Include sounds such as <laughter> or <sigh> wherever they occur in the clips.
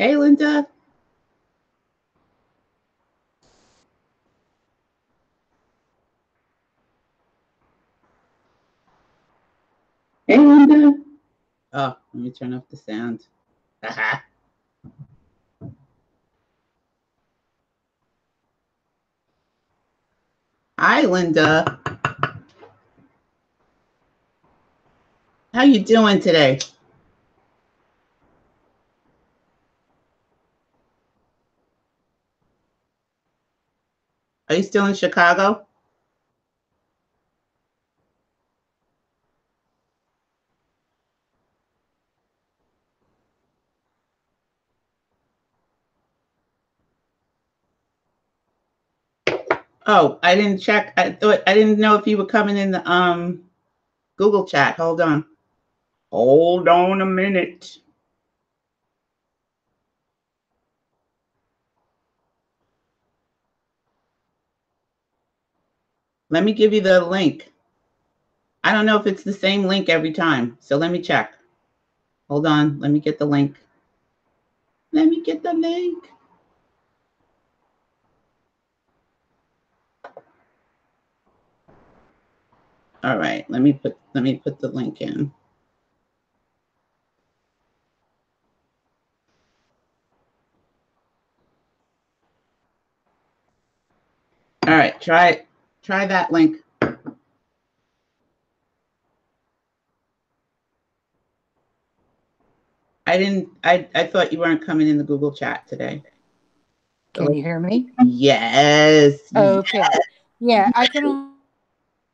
Hey, Linda. Hey, Linda. Oh, let me turn off the sound. Hi, Linda. How you doing today? Are you still in Chicago? Oh, I didn't check. I thought I didn't know if you were coming in the um Google chat. Hold on. Hold on a minute. Let me give you the link. I don't know if it's the same link every time. So let me check. Hold on. Let me get the link. Let me get the link. All right, let me put let me put the link in. All right, try try that link. I didn't I I thought you weren't coming in the Google chat today. Can you hear me? Yes. Okay. Yeah, I can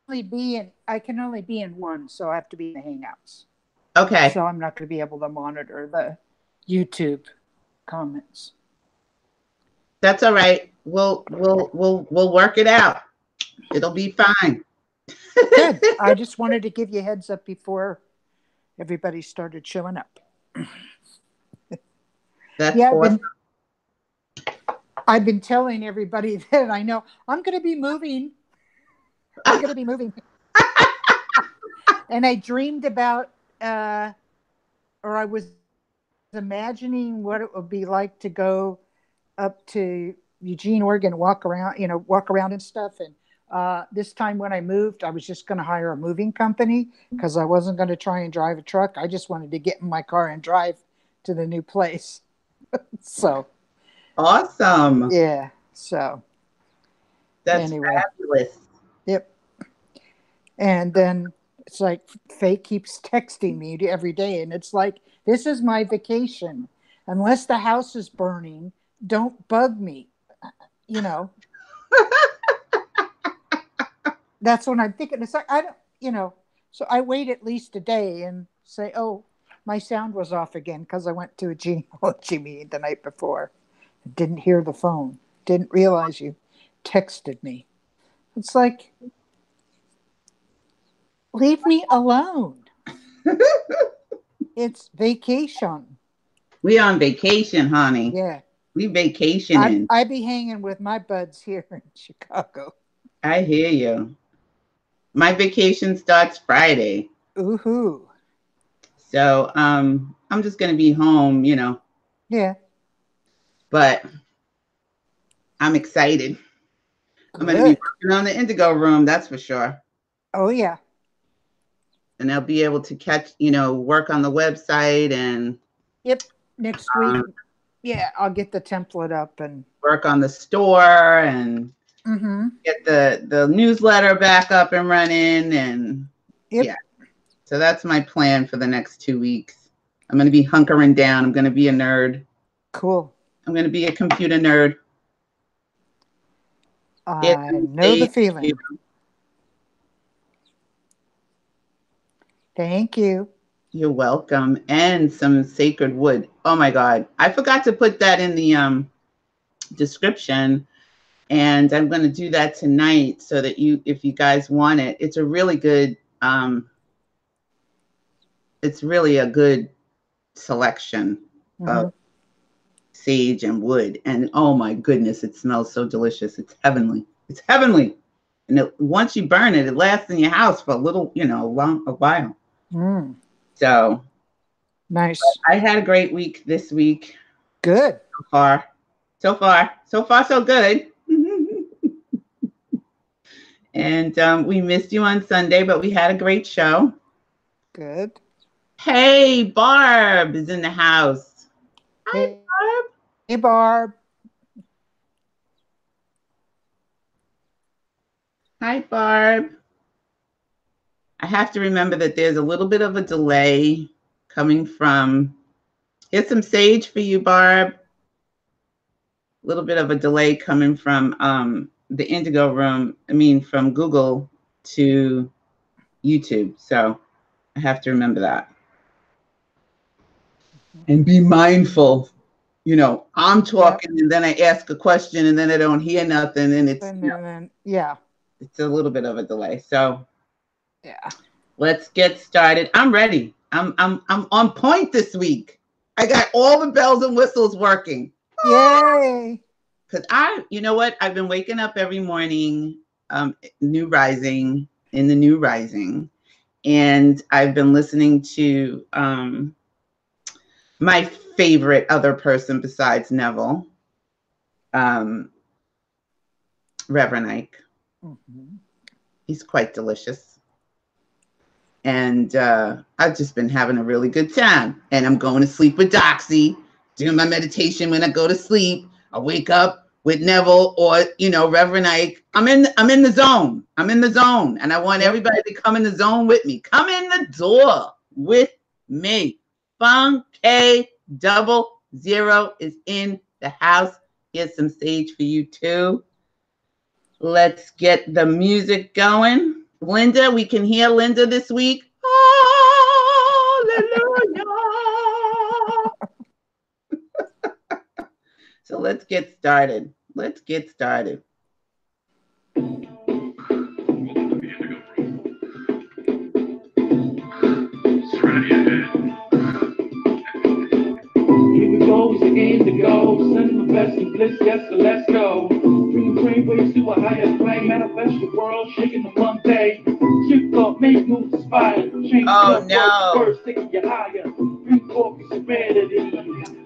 only be in I can only be in one, so I have to be in the Hangouts. Okay. So I'm not going to be able to monitor the YouTube comments. That's all right. We'll we'll we'll we'll work it out. It'll be fine. Good. <laughs> I just wanted to give you a heads up before everybody started showing up. That's Yeah, I've awesome. been, I've been telling everybody <laughs> that I know I'm going to be moving. I'm going to be moving. and I dreamed about, uh, or I was imagining what it would be like to go up to Eugene, Oregon, walk around, you know, walk around and stuff. And uh, this time when I moved, I was just going to hire a moving company because I wasn't going to try and drive a truck. I just wanted to get in my car and drive to the new place. <laughs> so, Awesome. yeah. So, That's anyway. fabulous. Yep. And then it's like fate keeps <laughs> texting me every day, and it's like, this is my vacation. Unless the house is burning, don't bug me. You know. <laughs> That's when I'm thinking. It's like I don't, you know. So I wait at least a day and say, oh, my sound was off again because I went to a <laughs> genealogy meeting the night before. Didn't hear the phone. Didn't realize you texted me. It's like, leave me alone. <laughs> it's vacation. We on vacation, honey. Yeah. We I, vacationing. I be hanging with my buds here in Chicago. I hear you. My vacation starts Friday. Ooh. So um I'm just gonna be home, you know, Yeah. but I'm excited. I'm gonna be working on the indigo room, that's for sure. Oh yeah. And I'll be able to catch, you know, work on the website and Yep. Next week. Um, Yeah, I'll get the template up and work on the store and hmm get the the newsletter back up and running and Yep. yeah. So that's my plan for the next two weeks. I'm gonna be hunkering down. I'm gonna be a nerd. cool. I'm gonna be a computer nerd. I It- know the feeling. Thank you. You're welcome. And some sacred wood. Oh my God. I forgot to put that in the um description. And I'm gonna do that tonight so that you if you guys want it. It's a really good um it's really a good selection Mhm. of sage and wood. And oh my goodness, it smells so delicious. It's heavenly. It's heavenly. And it, once you burn it, it lasts in your house for a little, you know, a long a while. Mm, So nice. I had a great week this week. Good. So far, so far, so far, so good. And um, we missed you on Sunday, but we had a great show. Good. Hey, Barb is in the house. Hi, Hey, Barb. hey Barb. Hi, Barb. I have to remember that there's a little bit of a delay coming from. Here's some sage for you, Barb. A little bit of a delay coming from um, the Indigo Room, I mean, from Google to YouTube. So I have to remember that. And be mindful. You know, I'm talking and then I ask a question and then I don't hear nothing and it's, And you know, then, yeah, it's a little bit of a delay. So yeah. let's get started. I'm ready. I'm I'm I'm on point this week. I got all the bells and whistles working. Yay. Cause I, you know what? I've been waking up every morning, um, new rising in the new rising, and I've been listening to um my favorite other person besides Neville, um, Reverend Ike. Mhm. He's quite delicious. And uh, I've just been having a really good time. And I'm going to sleep with Doxy, doing my meditation when I go to sleep. I wake up with Neville or you know Reverend Ike. I'm in I'm in the zone. I'm in the zone, and I want everybody to come in the zone with me. Come in the door with me. Funk K double zero is in the house. Here's some stage for you too. Let's get the music going. Linda, we can hear Linda this week. So let's get started. Let's get started. Here we go, it's the game to go. Send the best of bliss, yes, so let's go. Bring brainwaves to a higher plane. Manifest your world, shaking the Monday. Shift up, make moves, inspire. Change Oh, no. First, taking you higher. Bring forth serenity.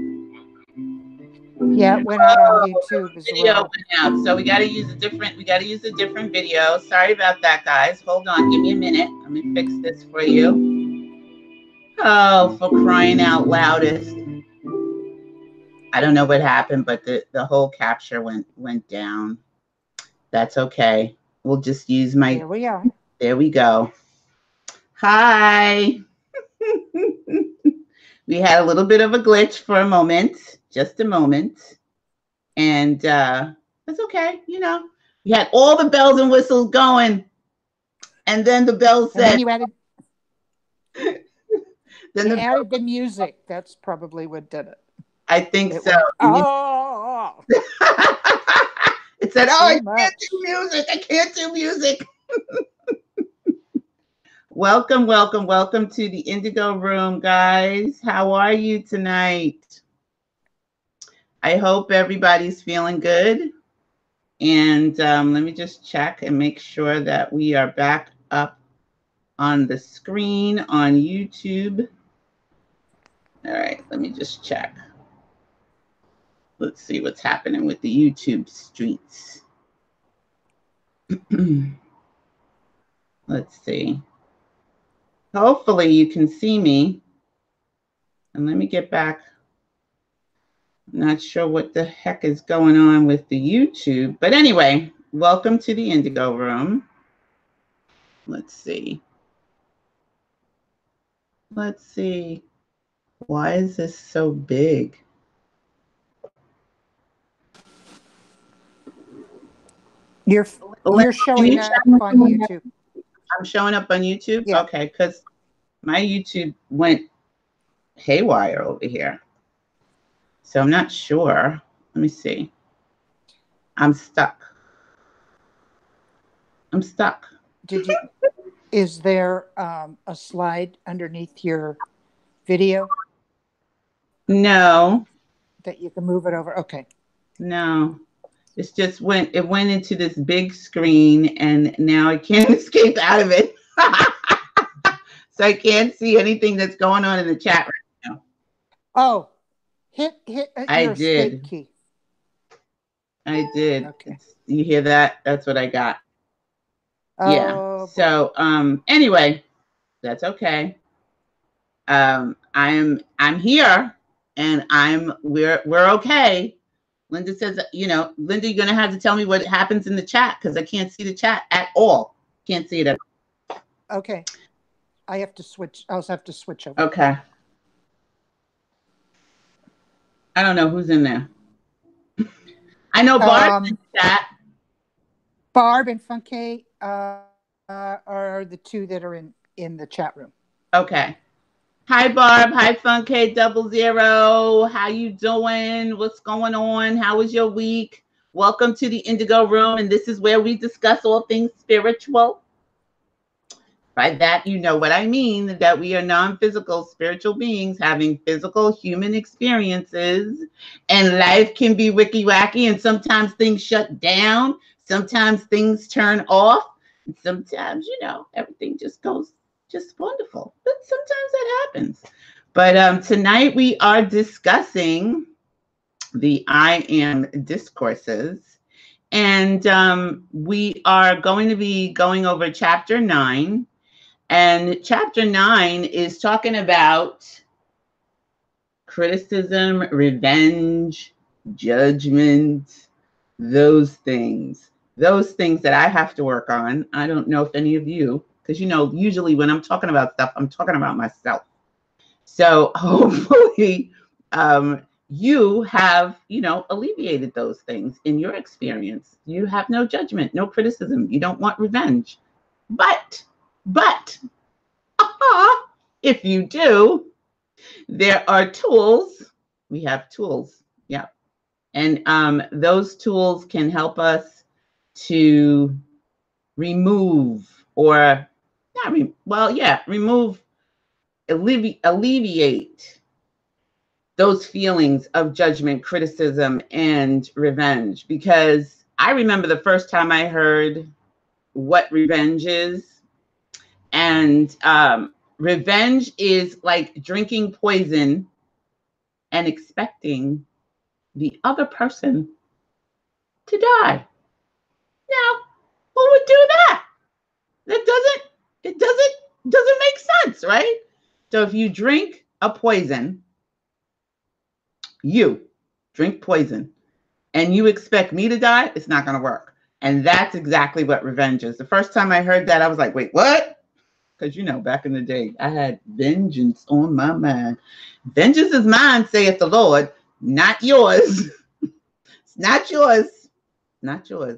Yeah, it went out on YouTube as Video well. went out. So we gotta use a different, we gotta use a different video. Sorry about that, guys. Hold on, give me a minute. Let me fix this for you. Oh, for crying out loudest. I don't know what happened, but the, the whole capture went went down. That's okay. We'll just use my Here we are. There we go. Hi. <laughs> we had a little bit of a glitch for a moment, just a moment. And uh, that's okay. You know, we had all the bells and whistles going. And then the bell said, you added, <laughs> then the, added the music. That's probably what did it. I think It so. went, oh, <laughs> it said, oh, I can't do music. I can't do music. <laughs> welcome, welcome, welcome to the Indigo Room, guys. How are you tonight? I hope everybody's feeling good. And um, let me just check and make sure that we are back up on the screen on YouTube. All right, let me just check. Let's see what's happening with the YouTube streets. <clears throat> Let's see. Hopefully you can see me. And let me get back. Not sure what the heck is going on with the YouTube. But anyway, welcome to the Indigo Room. Let's see. Let's see. Why is this so big? you're you're showing up on YouTube. I'm showing up on YouTube? Yeah. Okay, because my YouTube went haywire over here. So I'm not sure. Let me see. I'm stuck. I'm stuck. Did you Is there um, a slide underneath your video No, that you can move it over? Okay. no. It's just went it went into this big screen and now I can't <laughs> escape out of it. <laughs> so I can't see anything that's going on in the chat right now. Oh, hit hit uh, I your escape did. key. I did. Okay. You hear that? That's what I got. yeah. Oh, So um anyway, that's okay. Um I'm I'm here and I'm we're we're okay. Linda says, you know, Linda, you're gonna have to tell me what happens in the chat because I can't see the chat at all. Can't see it at okay. I have to switch. I'll have to switch over. okay. I don't know who's in there. I know Barb's Um, in chat. Barb and Funke uh, uh, are the two that are in in the chat room. Okay. Hi Barb. Hi Funk Double Zero. How you doing? What's going on? How was your week? Welcome to the Indigo Room, and this is where we discuss all things spiritual. By that, you know what I mean that we are non physical spiritual beings having physical human experiences, and life can be wicky wacky, and sometimes things shut down, sometimes things turn off, and sometimes, you know, everything just goes just wonderful. But sometimes that happens. But um, tonight we are discussing the I am discourses. And um, we are going to be going over chapter nine. And chapter nine is talking about criticism, revenge, judgment, those things. Those things that I have to work on. I don't know if any of you, because you know, usually when I'm talking about stuff, I'm talking about myself. So <laughs> hopefully, um, you have, you know, alleviated those things in your experience. You have no judgment, no criticism. You don't want revenge. But, but, aha, if you do, there are tools. We have tools. Yeah. And um, those tools can help us to remove or not re- well, yeah, remove, allevi- alleviate those feelings of judgment, criticism, and revenge. Because I remember the first time I heard what revenge is, and um, revenge is like drinking poison and expecting the other person to die. Now, who would do that? That doesn't it doesn't doesn't make sense, right? So if you drink a poison, you drink poison, and you expect me to die, it's not going to work. And that's exactly what revenge is. The first time I heard that, I was like, wait, what? Because you know, back in the day, I had vengeance on my mind. Vengeance is mine, saith the Lord, not yours. <laughs> it's not yours, not yours.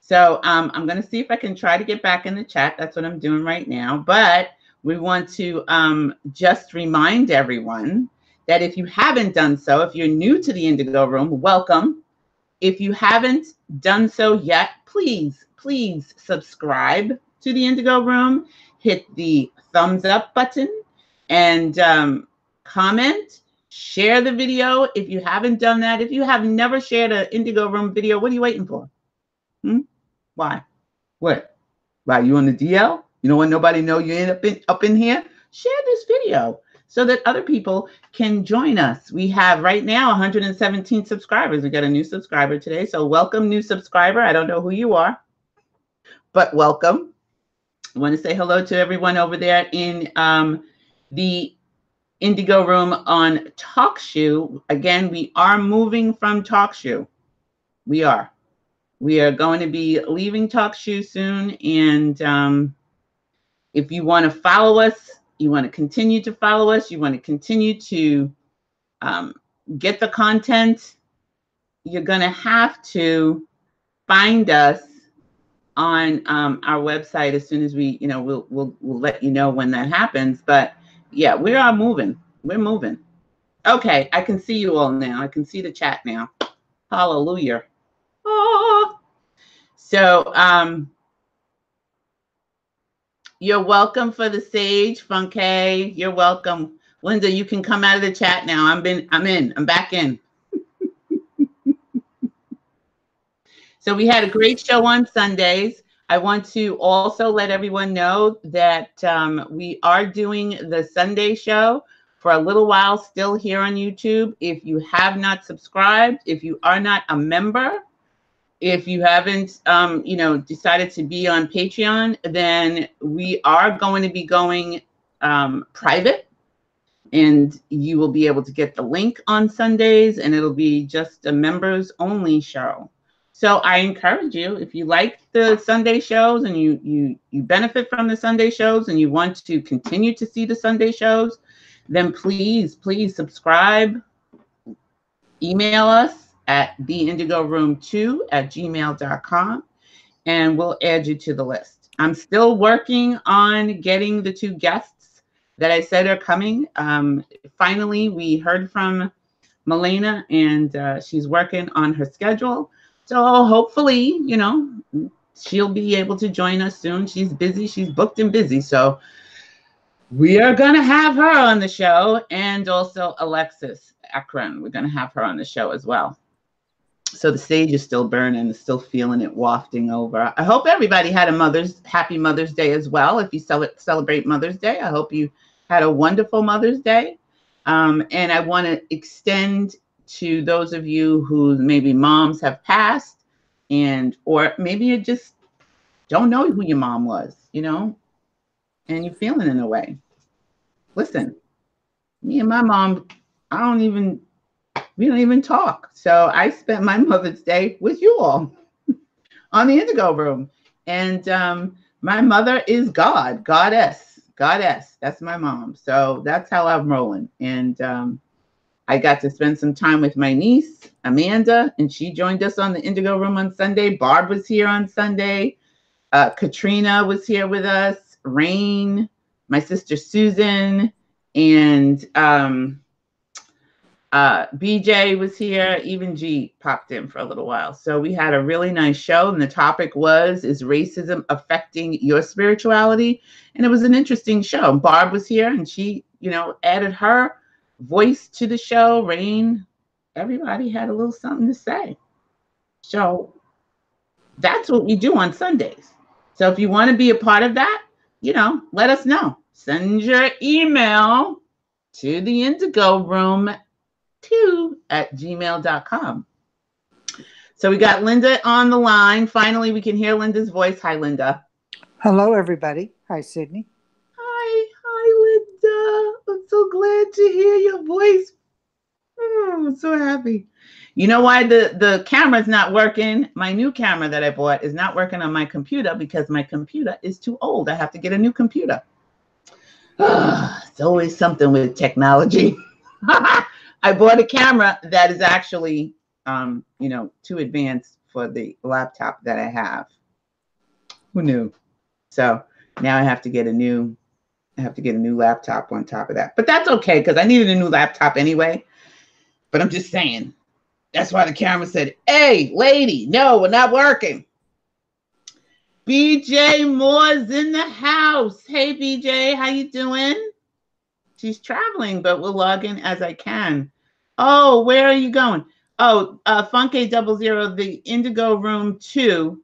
So um, I'm going to see if I can try to get back in the chat. That's what I'm doing right now. But we want to um, just remind everyone that if you haven't done so, if you're new to the Indigo Room, welcome. If you haven't done so yet, please, please subscribe to the Indigo Room. Hit the thumbs up button and um, comment. Share the video if you haven't done that. If you have never shared an Indigo Room video, what are you waiting for? Hmm? Why? What? Why you on the DL? You don't want nobody know you end up in up in here? Share this video so that other people can join us. We have right now 117 subscribers. We got a new subscriber today. So welcome, new subscriber. I don't know who you are, but welcome. I want to say hello to everyone over there in um, the Indigo Room on TalkShoe. Again, we are moving from TalkShoe. We are. We are going to be leaving TalkShoe soon. And um, if you want to follow us, you want to continue to follow us, you want to continue to um, get the content, you're going to have to find us on um, our website as soon as we, you know, we'll, we'll, we'll let you know when that happens. But yeah, we are moving. We're moving. Okay, I can see you all now. I can see the chat now. Hallelujah. Ah. So, um, You're welcome for the sage, Funke. You're welcome. Linda, you can come out of the chat now. I'm been I'm in. I'm back in. So we had a great show on Sundays. I want to also let everyone know that um, we are doing the Sunday show for a little while still here on YouTube. If you have not subscribed, if you are not a member, if you haven't, um, you know, decided to be on Patreon, then we are going to be going um, private, and you will be able to get the link on Sundays, and it'll be just a members only show. So I encourage you, if you like the Sunday shows and you you you benefit from the Sunday shows, and you want to continue to see the Sunday shows, then please please subscribe, email us at the indigo room 2 at gmail.com and we'll add you to the list. I'm still working on getting the two guests that I said are coming. Um, finally, we heard from Melena and uh, she's working on her schedule. So hopefully, you know, she'll be able to join us soon. She's busy, she's booked and busy. So we are going to have her on the show and also Alexis Akron. We're going to have her on the show as well so the sage is still burning, still feeling it wafting over. I hope everybody had a Mother's Happy Mother's Day as well. If you cel- celebrate Mother's Day, I hope you had a wonderful Mother's Day. Um, and I want to extend to those of you who maybe moms have passed, and or maybe you just don't know who your mom was, you know, and you're feeling in a way. Listen, me and my mom, I don't even we don't even talk. So I spent my <laughs> Mother's Day with you all <laughs> on the Indigo Room. And um, my mother is God, Goddess, Goddess. That's my mom. So that's how I'm rolling. And um, I got to spend some time with my niece, Amanda, and she joined us on the Indigo Room on Sunday. Barb was here on Sunday. Uh, Katrina was here with us. Rain, my sister Susan, and um, uh, BJ was here, even G popped in for a little while. So we had a really nice show, and the topic was Is racism affecting your spirituality? And it was an interesting show. Barb was here, and she, you know, added her voice to the show. Rain, everybody had a little something to say. So that's what we do on Sundays. So if you want to be a part of that, you know, let us know. Send your email to the Indigo Room two at gmail.com. So we got Linda on the line. Finally, we can hear Linda's voice. Hi, Linda. Hello, everybody. Hi, Sydney. I'm so glad to hear your voice. Oh, I'm so happy. You know why the the camera's not working? My new camera that I bought is not working on my computer because my computer is too old. I have to get a new computer. <sighs> it's always something with technology. <laughs> I bought a camera that is actually, um, you know, too advanced for the laptop that I have. Who knew? So now I have to get a new, I have to get a new laptop on top of that. But that's okay because I needed a new laptop anyway. But I'm just saying, that's why the camera said, "Hey, lady, no, we're not working." BJ Moore's in the house. Hey, BJ, how you doing? She's traveling, but we'll log in as I can. Oh, where are you going? Oh, uh, Funky Double Zero, the Indigo Room 2.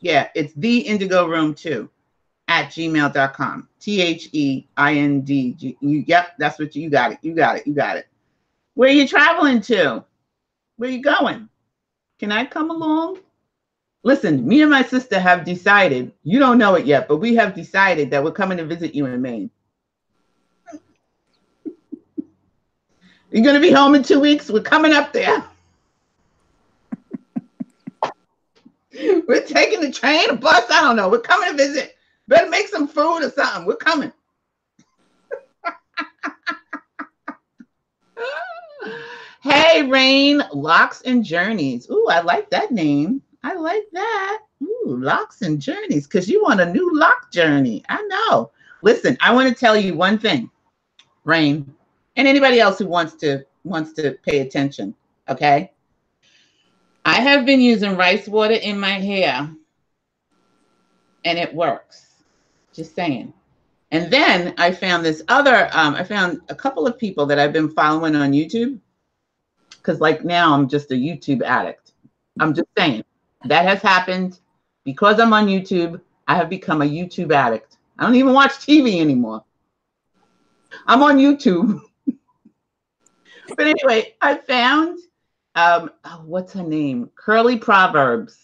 Yeah, it's the Indigo Room 2 at gmail.com. T H E I N D G. You, yep, that's what you, you got it. You got it. You got it. Where are you traveling to? Where are you going? Can I come along? Listen, me and my sister have decided, you don't know it yet, but we have decided that we're coming to visit you in Maine. <laughs> You're going to be home in two weeks. We're coming up there. <laughs> We're taking the train, a bus. I don't know. We're coming to visit. Better make some food or something. We're coming. <laughs> hey, Rain, Locks and Journeys. Ooh, I like that name. I like that. Ooh, Locks and Journeys, because you want a new lock journey. I know. Listen, I want to tell you one thing, Rain and anybody else who wants to wants to pay attention. Okay. I have been using rice water in my hair and it works. Just saying. And then I found this other, um, I found a couple of people that I've been following on YouTube. Because, like, now I'm just a YouTube addict. I'm just saying that has happened because I'm on YouTube. I have become a YouTube addict. I don't even watch TV anymore. I'm on YouTube. <laughs> but anyway, I found um, oh, what's her name? Curly Proverbs.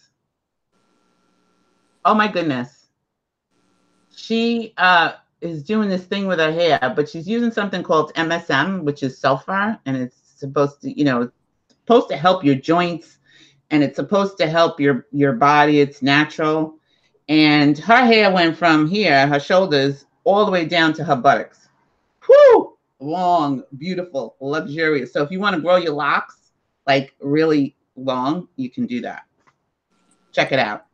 Oh my goodness. She uh, is doing this thing with her hair, but she's using something called MSM, which is sulfur, and it's supposed to, you know, supposed to help your joints, and it's supposed to help your your body. It's natural, and her hair went from here, her shoulders, all the way down to her buttocks. Whoo! Long, beautiful, luxurious. So if you want to grow your locks like really long, you can do that. Check it out.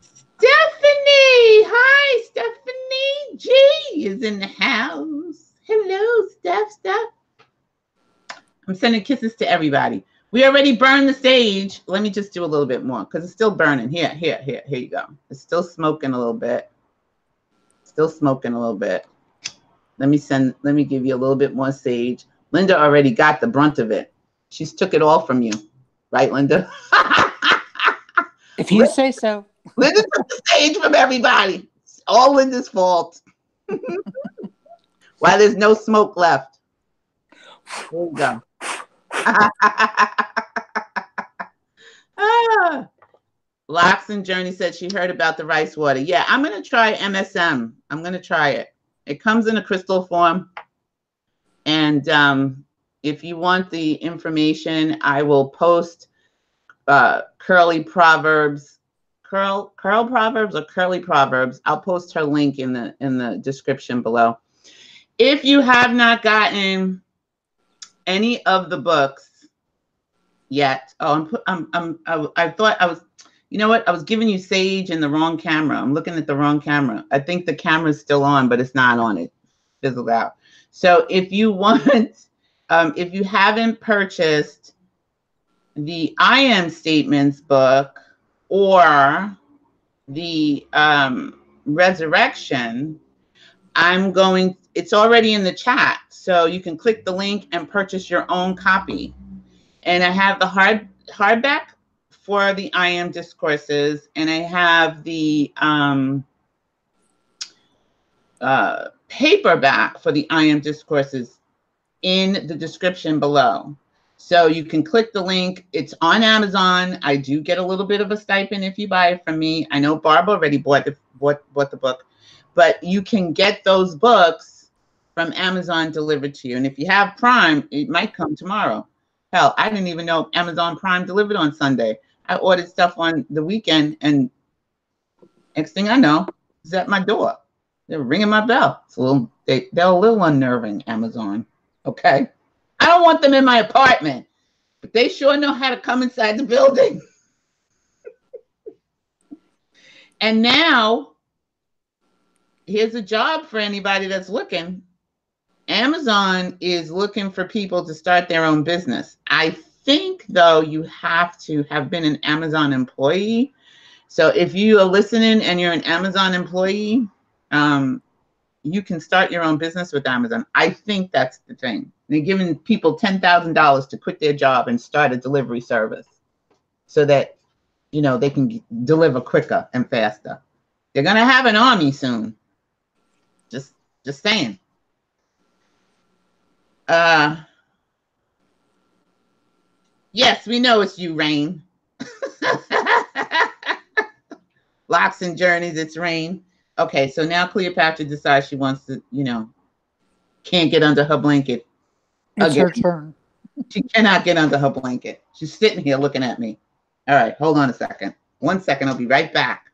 Stephanie, hi, Stephanie G is in the house. Hello, Steph, Steph. I'm sending kisses to everybody. We already burned the sage. Let me just do a little bit more because it's still burning. Here, here, here, here you go. It's still smoking a little bit. Still smoking a little bit. Let me send, let me give you a little bit more sage. Linda already got the brunt of it. She's took it all from you. Right, Linda? <laughs> if you say so. Linda took the stage from everybody. It's all Linda's fault. <laughs> Why there's no smoke left. There you go. <laughs> ah. And Journey said she heard about the rice water. Yeah, I'm going to try MSM. I'm going to try it. It comes in a crystal form. And um, if you want the information, I will post uh, Curly Proverbs Curl Curl Proverbs or Curly Proverbs. I'll post her link in the in the description below. If you have not gotten any of the books yet, oh, I'm I'm, I'm I, I thought I was, you know what? I was giving you Sage in the wrong camera. I'm looking at the wrong camera. I think the camera's still on, but it's not on. It fizzled out. So if you <laughs> want, um, if you haven't purchased the I am statements book or the um, resurrection, I'm going, it's already in the chat. So you can click the link and purchase your own copy. And I have the hard hardback for the I am discourses, and I have the um, uh, paperback for the I am discourses in the description below. So you can click the link. It's on Amazon. I do get a little bit of a stipend if you buy it from me. I know Barb already bought the bought, bought the book, but you can get those books from Amazon delivered to you. And if you have Prime, it might come tomorrow. Hell, I didn't even know Amazon Prime delivered on Sunday. I ordered stuff on the weekend, and next thing I know, it's at my door. They're ringing my bell. It's a little, they, they're a little unnerving, Amazon. Okay. I don't want them in my apartment, but they sure know how to come inside the building. <laughs> and now, here's a job for anybody that's looking. Amazon is looking for people to start their own business. I think, though, you have to have been an Amazon employee. So if you are listening and you're an Amazon employee, um, you can start your own business with Amazon. I think that's the thing. They're giving people $10,000 to quit their job and start a delivery service so that, you know, they can deliver quicker and faster. They're going to have an army soon. Just, just saying. Uh, yes, we know it's you, Rain. <laughs> Locks and journeys, it's Rain. Okay, so now Cleopatra decides she wants to, you know, can't get under her blanket it's her turn. She cannot get under her blanket. She's sitting here looking at me. All right, hold on a second. One second, I'll be right back.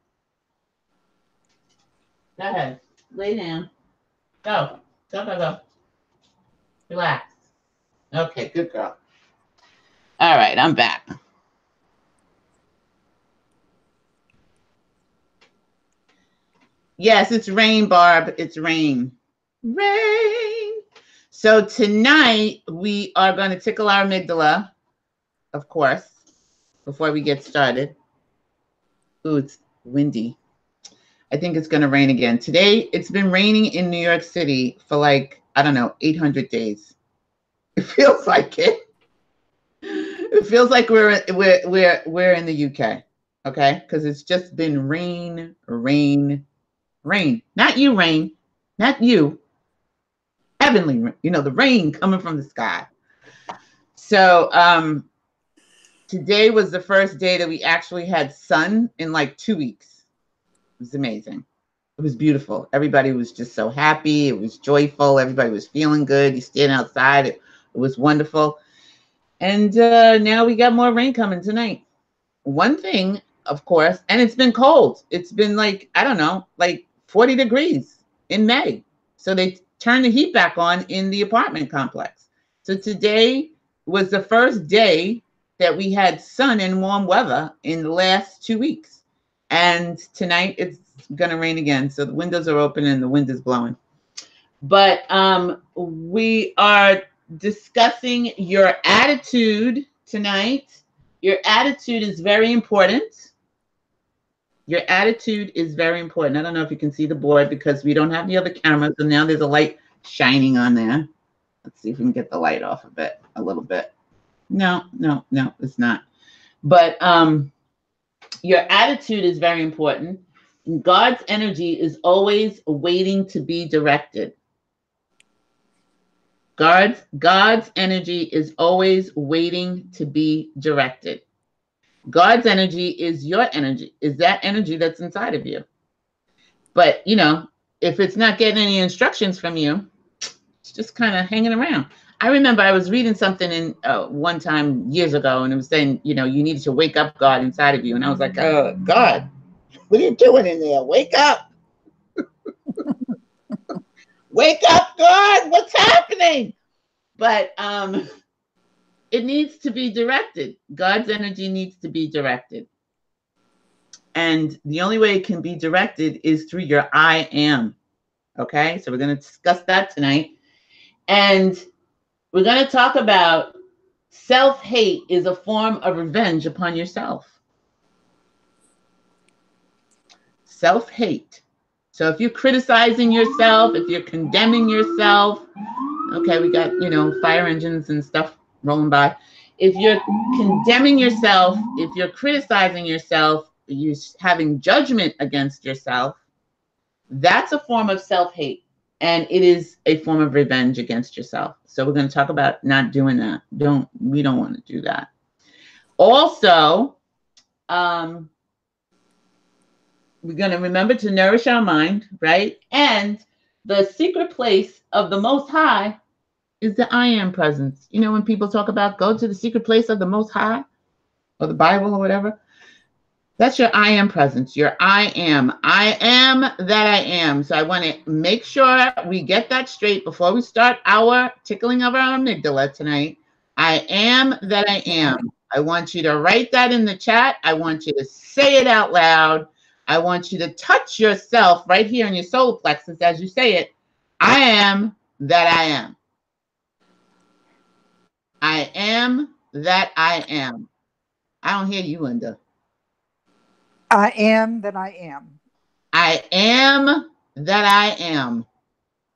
Go ahead. Lay down. Go. Go, go, go. Relax. Okay, good girl. All right, I'm back. Yes, it's rain, Barb. It's rain. Rain. So tonight we are going to tickle our amygdala, of course, before we get started. Ooh, it's windy. I think it's going to rain again. Today, it's been raining in New York City for like, I don't know, 800 days. It feels like it. It feels like we're we're we're we're in the UK, okay? Because it's just been rain, rain, rain. Not you, rain. Not you. Heavenly, you know, the rain coming from the sky. So, um, today was the first day that we actually had sun in like two weeks. It was amazing. It was beautiful. Everybody was just so happy. It was joyful. Everybody was feeling good. You stand outside. It, it was wonderful. And uh, now we got more rain coming tonight. One thing, of course, and it's been cold. It's been like, I don't know, like 40 degrees in May. So they turned the heat back on in the apartment complex. So today was the first day that we had sun and warm weather in the last two weeks. And tonight it's going to rain again. So the windows are open and the wind is blowing. But um, we are discussing your attitude tonight. Your attitude is very important. Your attitude is very important. I don't know if you can see the board because we don't have the other cameras. And now there's a light shining on there. Let's see if we can get the light off of it a little bit. No, no, no, it's not. But um, your attitude is very important. God's energy is always waiting to be directed. God's, God's energy is always waiting to be directed. God's energy is your energy, is that energy that's inside of you. But, you know, if it's not getting any instructions from you, it's just kind of hanging around. I remember I was reading something in uh, one time years ago, and it was saying, you know, you needed to wake up God inside of you. And I was like, oh, God, what are you doing in there? Wake up. <laughs> Wake up, God. What's happening? But um, it needs to be directed. God's energy needs to be directed. And the only way it can be directed is through your I am. Okay, so we're going to discuss that tonight. And we're going to talk about self hate is a form of revenge upon yourself. Self hate. So if you're criticizing yourself, if you're condemning yourself, okay, we got, you know, fire engines and stuff rolling by. If you're condemning yourself, if you're criticizing yourself, you're having judgment against yourself, that's a form of self hate and it is a form of revenge against yourself. So we're going to talk about not doing that. Don't we don't want to do that. Also, um, we're going to remember to nourish our mind, right? And the secret place of the Most High is the I am presence. You know, when people talk about go to the secret place of the Most High or the Bible or whatever, that's your I am presence. Your I am. I am that I am. So I want to make sure we get that straight before we start our tickling of our amygdala tonight. I am that I am. I want you to write that in the chat. I want you to say it out loud. I want you to touch yourself right here in your solar plexus as you say it. I am that I am. I am that I am. I don't hear you, Linda. I am that I am. I am that I am.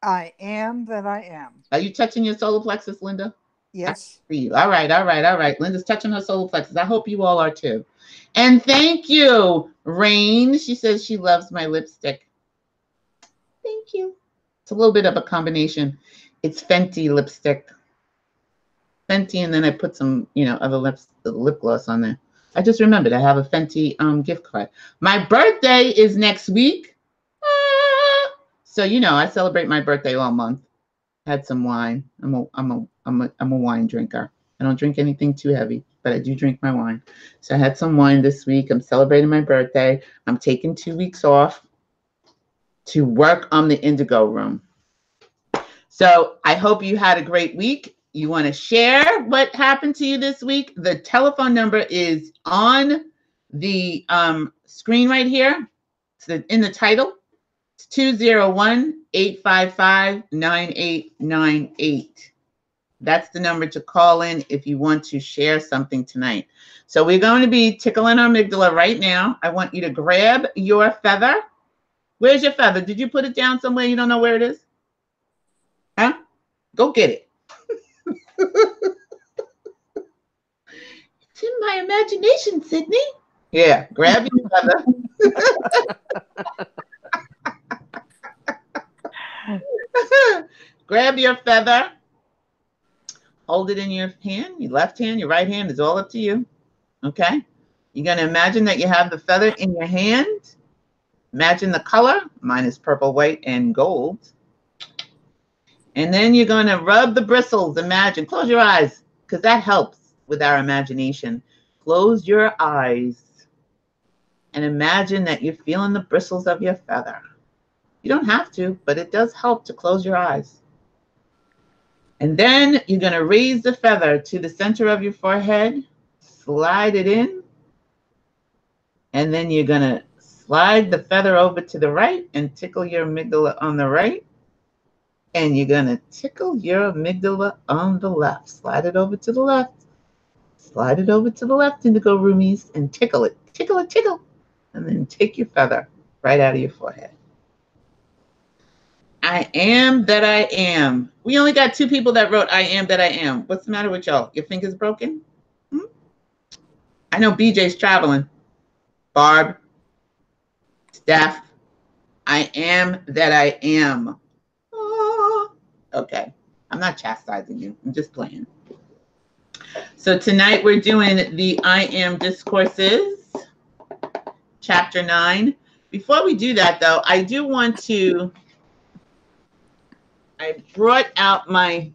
I am that I am. Are you touching your solar plexus, Linda? Yes. For You. All right, all right, all right. Linda's touching her solar plexus. I hope you all are too. And thank you, Rain. She says she loves my lipstick. Thank you. It's a little bit of a combination. It's Fenty lipstick. Fenty, and then I put some, you know, other lips, lip gloss on there. I just remembered I have a Fenty um, gift card. My birthday is next week. Ah! So, you know, I celebrate my birthday all month. Had some wine. I'm a, I'm a, I'm a, I'm a wine drinker. I don't drink anything too heavy, but I do drink my wine. So I had some wine this week. I'm celebrating my birthday. I'm taking two weeks off to work on the indigo room. So I hope you had a great week you want to share what happened to you this week, the telephone number is on the um, screen right here. It's in the title. It's 201 855 9898. That's the number to call in if you want to share something tonight. So we're going to be tickling our amygdala right now. I want you to grab your feather Where's your feather? Did you put it down somewhere you don't know where it is? Huh? Go get it. It's in my imagination, Sydney. Yeah, grab your feather. <laughs> grab your feather. Hold it in your hand, your left hand, your right hand is all up to you. Okay? You're going to imagine that you have the feather in your hand. Imagine the color. Mine is purple, white, and gold. And then you're going to rub the bristles. Imagine. Close your eyes because that helps with our imagination. Close your eyes and imagine that you're feeling the bristles of your feather. You don't have to, but it does help to close your eyes. And then you're going to raise the feather to the center of your forehead, slide it in, and then you're going to slide the feather over to the right and tickle your amygdala on the right. And you're going to tickle your amygdala on the left. Slide it over to the left. Slide it over to the left, indigo roomies, and tickle it. Tickle it, tickle. And then take your feather right out of your forehead. I am that I am. We only got two people that wrote I am that I am. What's the matter with y'all? Your finger's broken? Hmm? I know BJ's traveling. Barb, Steph, I am that I am. Okay. I'm not chastising you. I'm just playing. So tonight we're doing the I am discourses, chapter 9. Before we do that, though, I do want to. I brought out my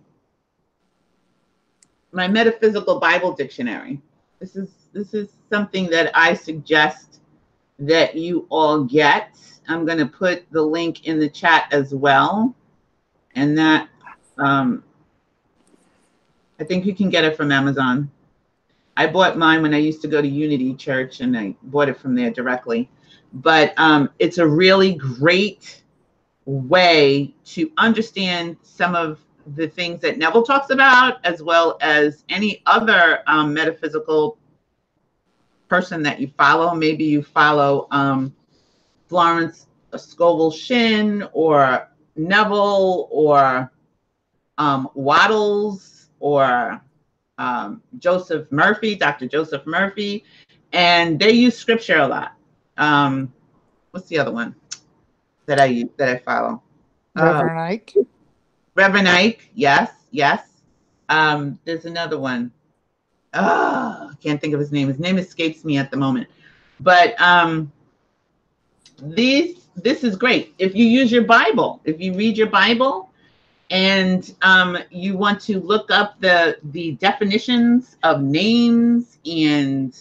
my metaphysical Bible dictionary. This is this is something that I suggest that you all get. I'm going to put the link in the chat as well. And that, um, I think you can get it from Amazon. I bought mine when I used to go to Unity Church and I bought it from there directly. But um, it's a really great way to understand some of the things that Neville talks about, as well as any other um, metaphysical person that you follow. Maybe you follow um, Florence Scovel Shinn or Neville or um, Wattles or um, Joseph Murphy, Dr. Joseph Murphy, and they use scripture a lot. Um, what's the other one that I use that I follow? Reverend Ike. Reverend Ike, yes, yes. Um, there's another one. Oh, I can't think of his name. His name escapes me at the moment. But um, these this is great. If you use your Bible, if you read your Bible, and um, you want to look up the the definitions of names and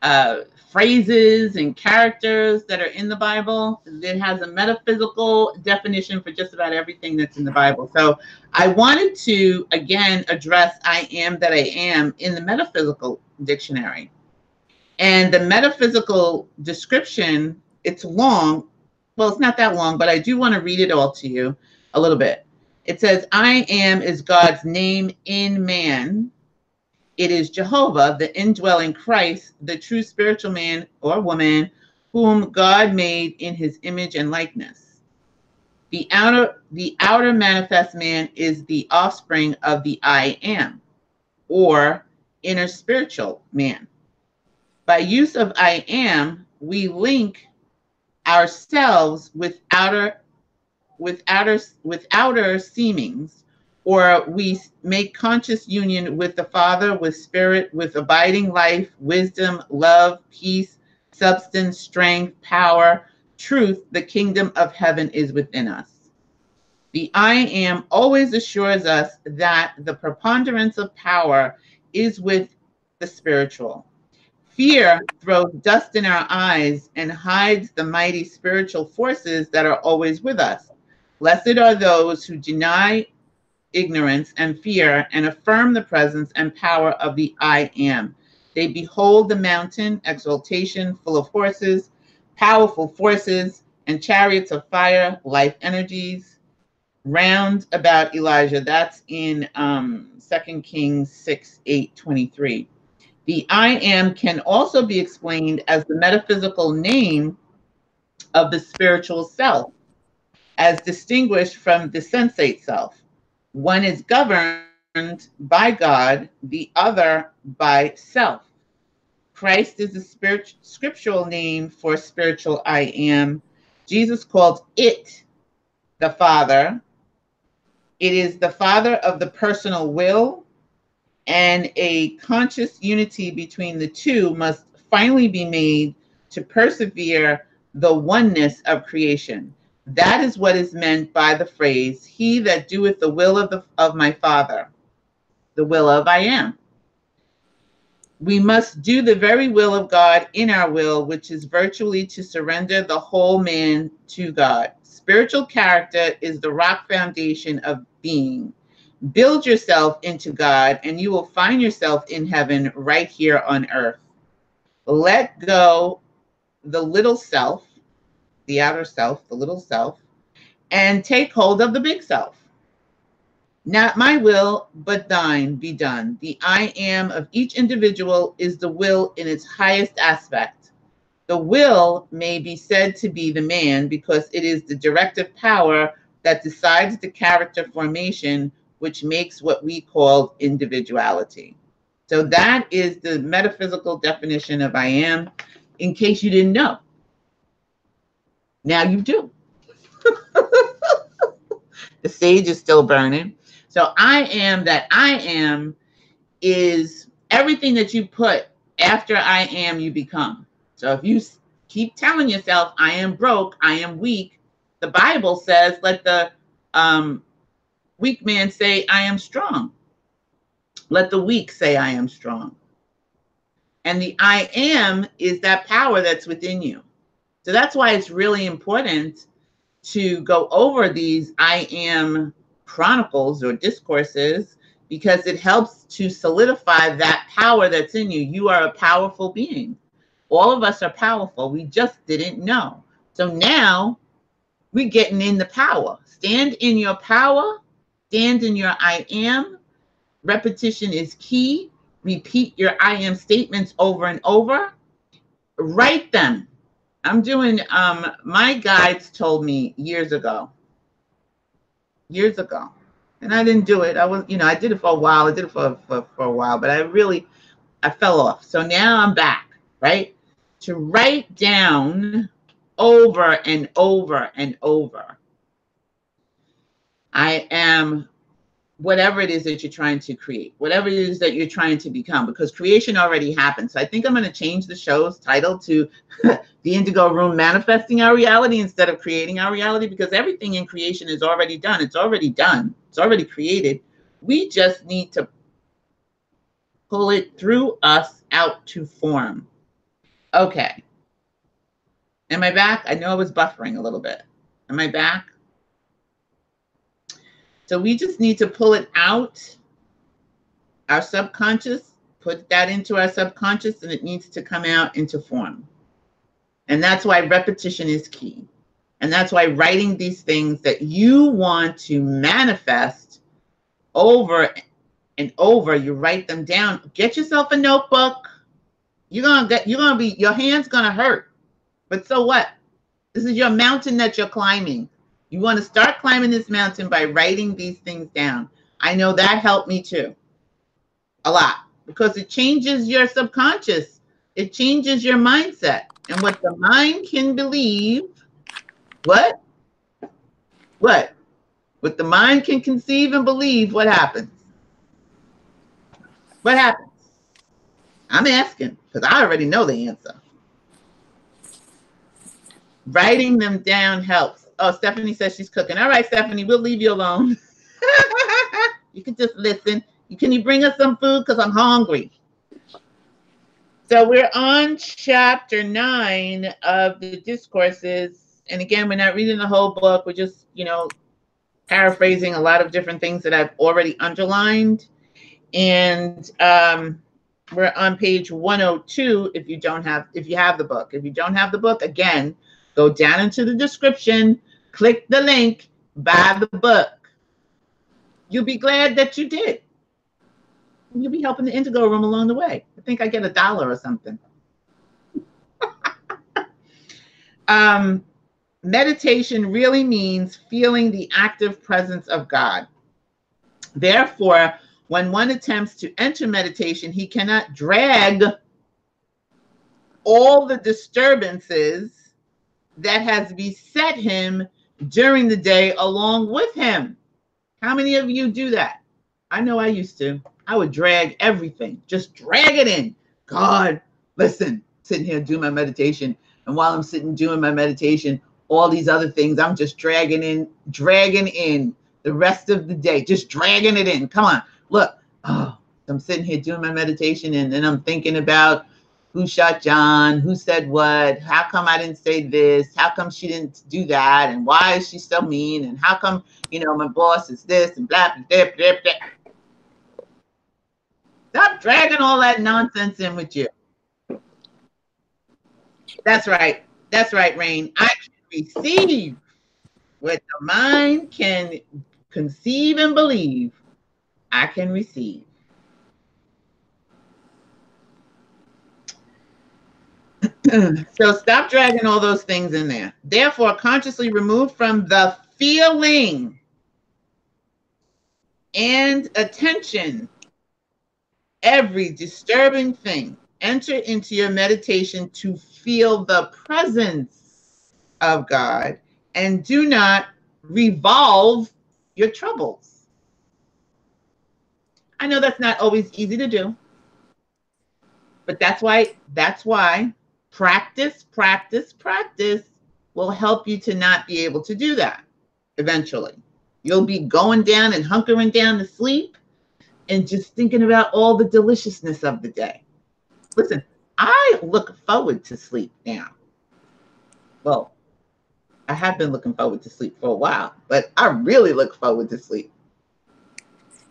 uh, phrases and characters that are in the Bible. It has a metaphysical definition for just about everything that's in the Bible. So I wanted to again address I am that I am in the metaphysical dictionary. And the metaphysical description, it's long. Well, it's not that long, but I do want to read it all to you a little bit. It says, I am is God's name in man it is Jehovah, the indwelling Christ, the true spiritual man or woman, whom God made in his image and likeness. The outer, the outer manifest man is the offspring of the I am, or inner spiritual man. By use of I am, we link ourselves with outer with outer with outer seemings or we make conscious union with the Father, with spirit, with abiding life, wisdom, love, peace, substance, strength, power, truth, the kingdom of heaven is within us. The I am always assures us that the preponderance of power is with the spiritual. Fear throws dust in our eyes and hides the mighty spiritual forces that are always with us. Blessed are those who deny ignorance and fear and affirm the presence and power of the I am. They behold the mountain, exaltation, full of horses, powerful forces, and chariots of fire, life energies, round about Elijah. That's in um, 2 Kings 6 8 23. The I am can also be explained as the metaphysical name of the spiritual self, as distinguished from the sensate self. One is governed by God, the other by self. Christ is the spirit, scriptural name for spiritual I am. Jesus called it the Father. It is the Father of the personal will, and a conscious unity between the two must finally be made to persevere the oneness of creation. That is what is meant by the phrase, He that doeth the will of, the, of my Father, the will of I am. We must do the very will of God in our will, which is virtually to surrender the whole man to God. Spiritual character is the rock foundation of being. Build yourself into God, and you will find yourself in heaven right here on earth. Let go the little self, the outer self, the little self, and take hold of the big self. Not my will, but thine be done. The I am of each individual is the will in its highest aspect. The will may be said to be the man because it is the directive power that decides the character formation, which makes what we call individuality. So that is the metaphysical definition of I am, in case you didn't know. Now you do. <laughs> the sage is still burning. So I am that I am is everything that you put after I am, you become. So if you keep telling yourself, I am broke, I am weak, the Bible says, let the um, weak man say, I am strong. Let the weak say, I am strong. And the I am is that power that's within you. So that's why it's really important to go over these I am chronicles or discourses because it helps to solidify that power that's in you. You are a powerful being. All of us are powerful. We just didn't know. So now we're getting in the power. Stand in your power, stand in your I am. Repetition is key. Repeat your I am statements over and over. Write them. I'm doing, um, my guides told me years ago, years ago, and I didn't do it. I was, you know, I did it for a while. I did it for, for, for a while, but I really, I fell off. So now I'm back, right? To write down over and over and over. I am whatever it is that you're trying to create, whatever it is that you're trying to become, because creation already happened. So I think I'm going to change the show's title to <laughs> The Indigo Room Manifesting Our Reality instead of Creating Our Reality, because everything in creation is already done. It's already done, it's already created. We just need to pull it through us out to form. Okay. Am I back? I know I was buffering a little bit. Am I back? So we just need to pull it out, our subconscious, put that into our subconscious, and it needs to come out into form. And that's why repetition is key. And that's why writing these things that you want to manifest over and over, you write them down. Get yourself a notebook. You're gonna get you're gonna be your hands gonna hurt. But so what? This is your mountain that you're climbing. You want to start climbing this mountain by writing these things down. I know that helped me too. A lot because it changes your subconscious. It changes your mindset. And what the mind can believe, what? What? What the mind can conceive and believe, what happens? What happens? I'm asking because I already know the answer. Writing them down helps. Oh, Stephanie says she's cooking. All right, Stephanie, we'll leave you alone. <laughs> you can just listen. Can you bring us some food? Because I'm hungry. So we're on chapter nine of the discourses. And again, we're not reading the whole book. We're just, you know, paraphrasing a lot of different things that I've already underlined. And um, we're on page 102 if you don't have if you have the book. If you don't have the book, again, go down into the description click the link, buy the book. You'll be glad that you did. You'll be helping the Indigo Room along the way. I think I get a dollar or something. <laughs> um, meditation really means feeling the active presence of God. Therefore, when one attempts to enter meditation, he cannot drag all the disturbances that has beset him during the day along with him. How many of you do that? I know I used to. I would drag everything, just drag it in. God, listen, sitting here doing my meditation. And while I'm sitting doing my meditation, all these other things I'm just dragging in, dragging in the rest of the day, just dragging it in. Come on, look. Oh, I'm sitting here doing my meditation and then I'm thinking about who shot John, who said what, how come I didn't say this, how come she didn't do that, and why is she so mean, and how come, you know, my boss is this and blah, blah, blah, blah. Stop dragging all that nonsense in with you. That's right. That's right, Rain. I can receive what the mind can conceive and believe. I can receive. <clears throat> so stop dragging all those things in there. Therefore, consciously remove from the feeling and attention every disturbing thing. Enter into your meditation to feel the presence of God and do not revolve your troubles. I know that's not always easy to do. But that's why that's why practice, practice, practice will help you to not be able to do that eventually. You'll be going down and hunkering down to sleep and just thinking about all the deliciousness of the day. Listen, I look forward to sleep now. Well, I have been looking forward to sleep for a while, but I really look forward to sleep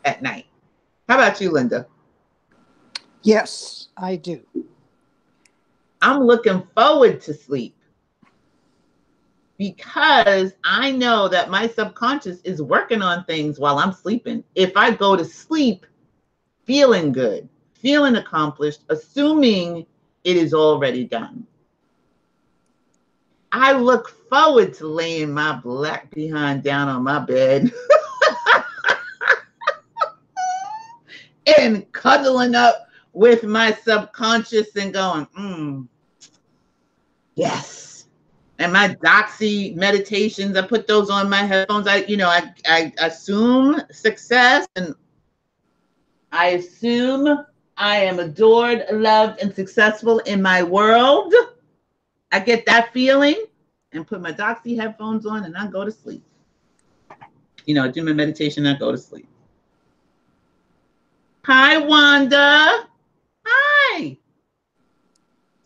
at night. How about you, Linda? Yes, I do. I'm looking forward to sleep because I know that my subconscious is working on things while I'm sleeping. If I go to sleep feeling good, feeling accomplished, assuming it is already done. I look forward to laying my black behind down on my bed <laughs> and cuddling up with my subconscious and going, mm, yes. And my doxy meditations, I put those on my headphones. I, you know, I, I assume success and I assume I am adored, loved, and successful in my world. I get that feeling and put my doxy headphones on and I go to sleep. You know, I do my meditation, I go to sleep. Hi, Wanda.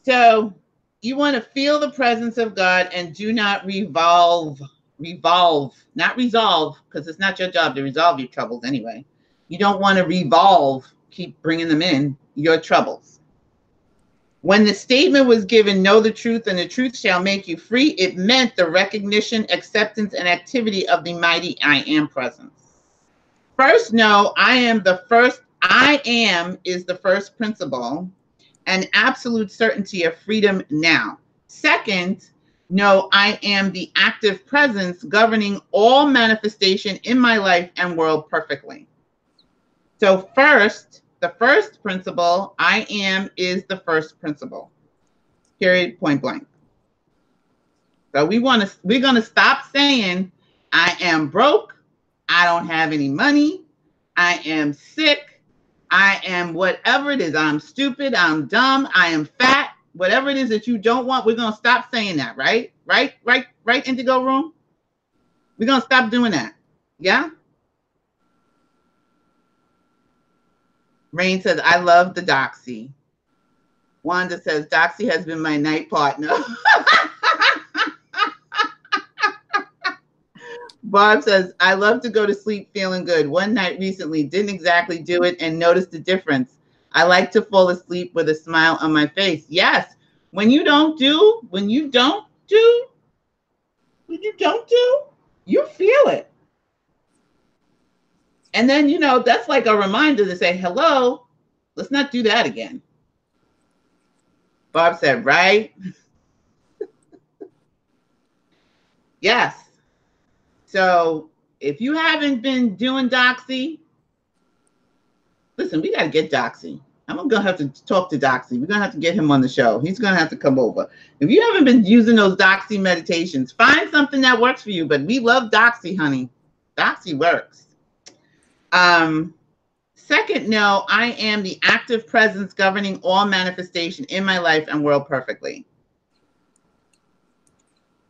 So you want to feel the presence of God and do not revolve, revolve, not resolve, because it's not your job to resolve your troubles anyway. You don't want to revolve, keep bringing them in, your troubles. When the statement was given, know the truth and the truth shall make you free, it meant the recognition, acceptance, and activity of the mighty I am presence. First, know I am the first I am is the first principle and absolute certainty of freedom now. Second, know I am the active presence governing all manifestation in my life and world perfectly. So, first, the first principle, I am, is the first principle. Period, point blank. So we want to we're going to stop saying I am broke, I don't have any money, I am sick, I am whatever it is. I'm stupid. I'm dumb. I am fat. Whatever it is that you don't want, we're gonna stop saying that, right? Right, right, right, Indigo Room. We're gonna stop doing that. Yeah. Rain says, I love the Doxy. Wanda says, Doxy has been my night partner. <laughs> Bob says, I love to go to sleep feeling good. One night recently, didn't exactly do it and noticed the difference. I like to fall asleep with a smile on my face. Yes, when you don't do, when you don't do, when you don't do, you feel it. And then, you know, that's like a reminder to say, hello, let's not do that again. Bob said, right? <laughs> Yes. So if you haven't been doing Doxy, listen, we got to get Doxy. I'm gonna have to talk to Doxy. We're gonna have to get him on the show. He's gonna have to come over. If you haven't been using those Doxy meditations, find something that works for you. But we love Doxy, honey. Doxy works. Um, second, no, I am the active presence governing all manifestation in my life and world perfectly.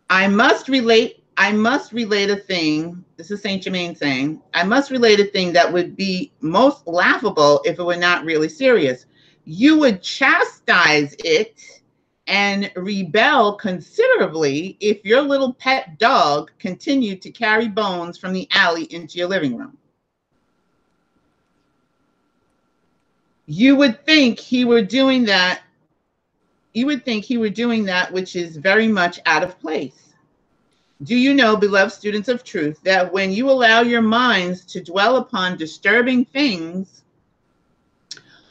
I must relate I must relate a thing. This is Saint Germain saying, I must relate a thing that would be most laughable if it were not really serious. You would chastise it and rebel considerably if your little pet dog continued to carry bones from the alley into your living room. You would think he were doing that. You would think he were doing that, which is very much out of place. Do you know, beloved students of truth, that when you allow your minds to dwell upon disturbing things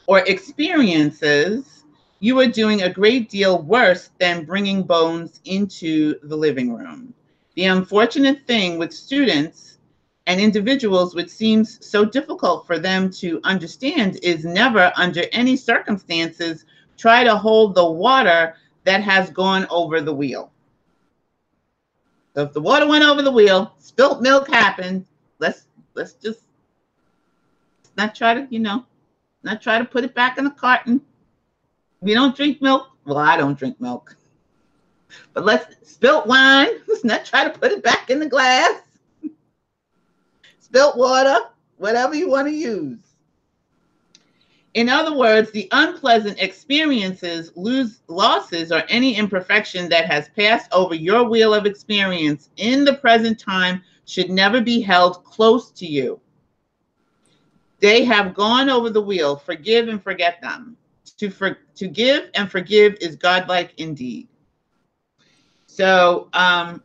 or experiences, you are doing a great deal worse than bringing bones into the living room. The unfortunate thing with students and individuals, which seems so difficult for them to understand, is never, under any circumstances, try to hold the water that has gone over the wheel. So if the water went over the wheel, spilt milk happened, let's let's just not try to, you know, not try to put it back in the carton. We don't drink milk. Well, I don't drink milk. But let's spilt wine. <laughs> Let's not try to put it back in the glass. <laughs> spilt water, whatever you want to use. In other words, the unpleasant experiences, lose losses, or any imperfection that has passed over your wheel of experience in the present time should never be held close to you. They have gone over the wheel. Forgive and forget them. To, for, to give and forgive is godlike indeed. So um,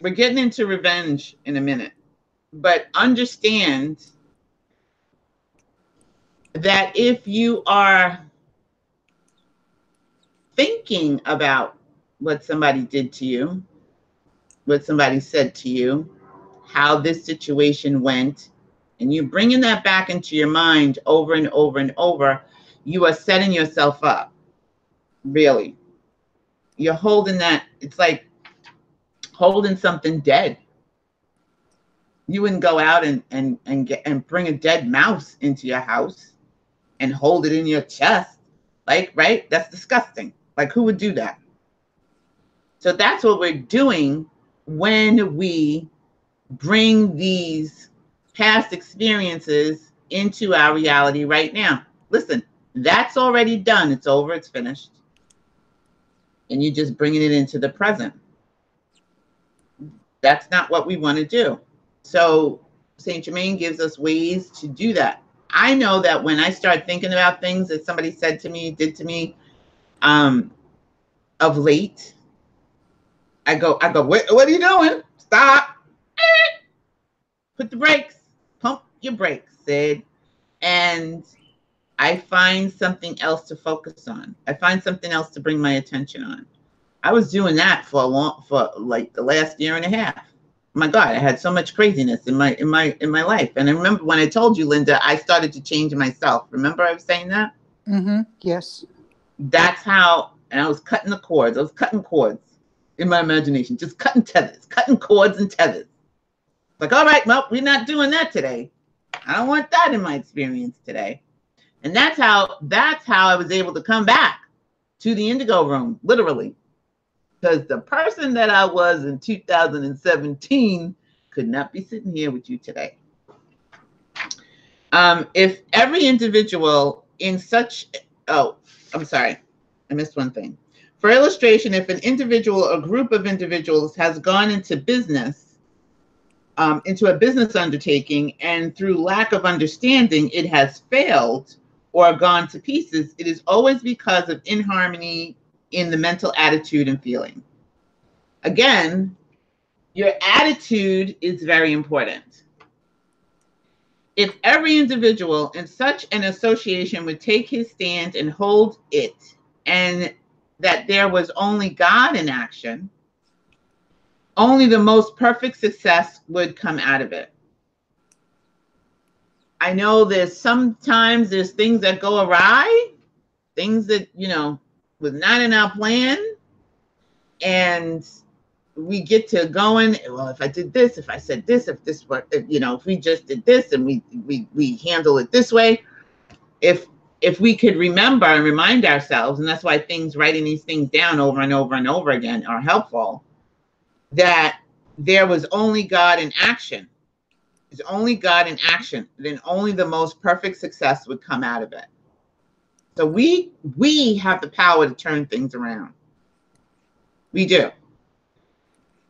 we're getting into revenge in a minute, but understand that if you are thinking about what somebody did to you, what somebody said to you, how this situation went, and you're bringing that back into your mind over and over and over, you are setting yourself up. Really. You're holding that, it's like holding something dead. You wouldn't go out and, and, and get and bring a dead mouse into your house and hold it in your chest. Like, right? That's disgusting. Like, who would do that? So that's what we're doing when we bring these past experiences into our reality right now. Listen, that's already done. It's over. It's finished. And you're just bringing it into the present. That's not what we want to do. So St. Germain gives us ways to do that. I know that when I start thinking about things that somebody said to me, did to me, um, of late, I go, I go, what, what are you doing? Stop. Put the brakes, pump your brakes, Sid. And I find something else to focus on. I find something else to bring my attention on. I was doing that for a long, for like the last year and a half my God, I had so much craziness in my in my in my life. And I remember when I told you, Linda, I started to change myself. Remember I was saying that? Mm-hmm. Yes. That's how and I was cutting the cords. I was cutting cords in my imagination, just cutting tethers, cutting cords and tethers. Like, all right, well, we're not doing that today. I don't want that in my experience today. And that's how that's how I was able to come back to the indigo room, literally because the person that I was in 2017 could not be sitting here with you today. Um, if every individual in such, oh, I'm sorry, I missed one thing. For illustration, if an individual or group of individuals has gone into business, um, into a business undertaking, and through lack of understanding, it has failed or gone to pieces, it is always because of inharmony in the mental attitude and feeling. Again, your attitude is very important. If every individual in such an association would take his stand and hold it, and that there was only God in action, only the most perfect success would come out of it. I know there's sometimes there's things that go awry, things that, you know, was not in our plan. And we get to going, well, if I did this, if I said this, if this were, if, you know, if we just did this and we we we handle it this way, if if we could remember and remind ourselves, and that's why things writing these things down over and over and over again are helpful, that there was only God in action. It's only God in action, then only the most perfect success would come out of it. So we we have the power to turn things around. We do.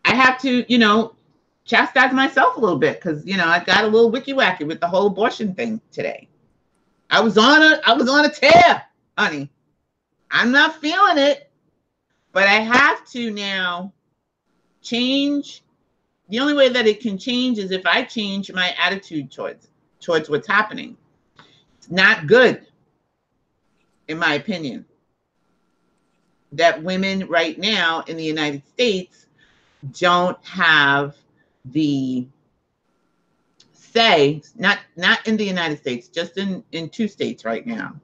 I have to, you know, chastise myself a little bit because you know I got a little wicky wacky with the whole abortion thing today. I was on a I was on a tear, honey. I'm not feeling it, but I have to now change. The only way that it can change is if I change my attitude towards towards what's happening. It's not good, in my opinion, that women right now in the United States don't have the say not not in the united states just in in two states right now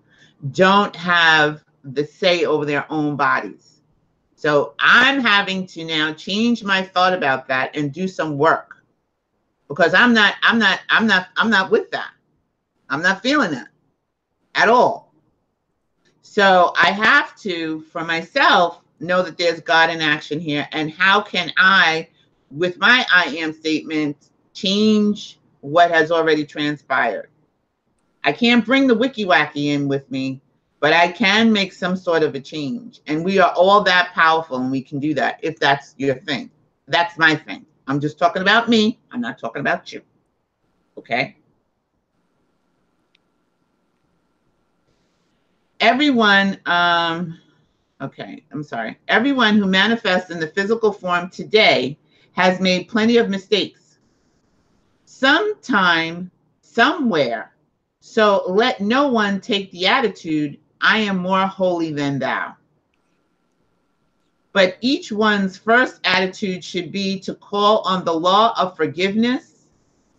don't have the say over their own bodies. So i'm having to now change my thought about that and do some work because i'm not i'm not i'm not i'm not with that. I'm not feeling that at all so i have to for myself know that there's god in action here and how can i with my i am statement change what has already transpired. I can't bring the wicky wacky in with me, but I can make some sort of a change. And we are all that powerful and we can do that if that's your thing. That's my thing. I'm just talking about me. I'm not talking about you. Okay? Everyone, um, okay, I'm sorry. Everyone who manifests in the physical form today has made plenty of mistakes sometime, somewhere. So let no one take the attitude, I am more holy than thou. But each one's first attitude should be to call on the law of forgiveness.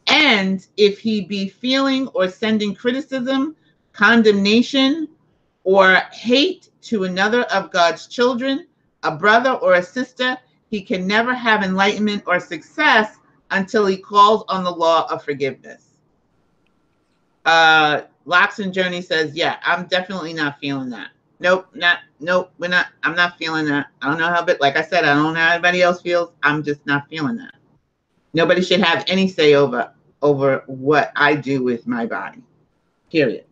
And if he be feeling or sending criticism, condemnation, or hate to another of God's children, a brother or a sister, he can never have enlightenment or success until he calls on the law of forgiveness. Uh, Locks and Journey says, yeah, I'm definitely not feeling that. Nope, not, nope, we're not, I'm not feeling that. I don't know how, but like I said, I don't know how anybody else feels. I'm just not feeling that. Nobody should have any say over, over what I do with my body, period.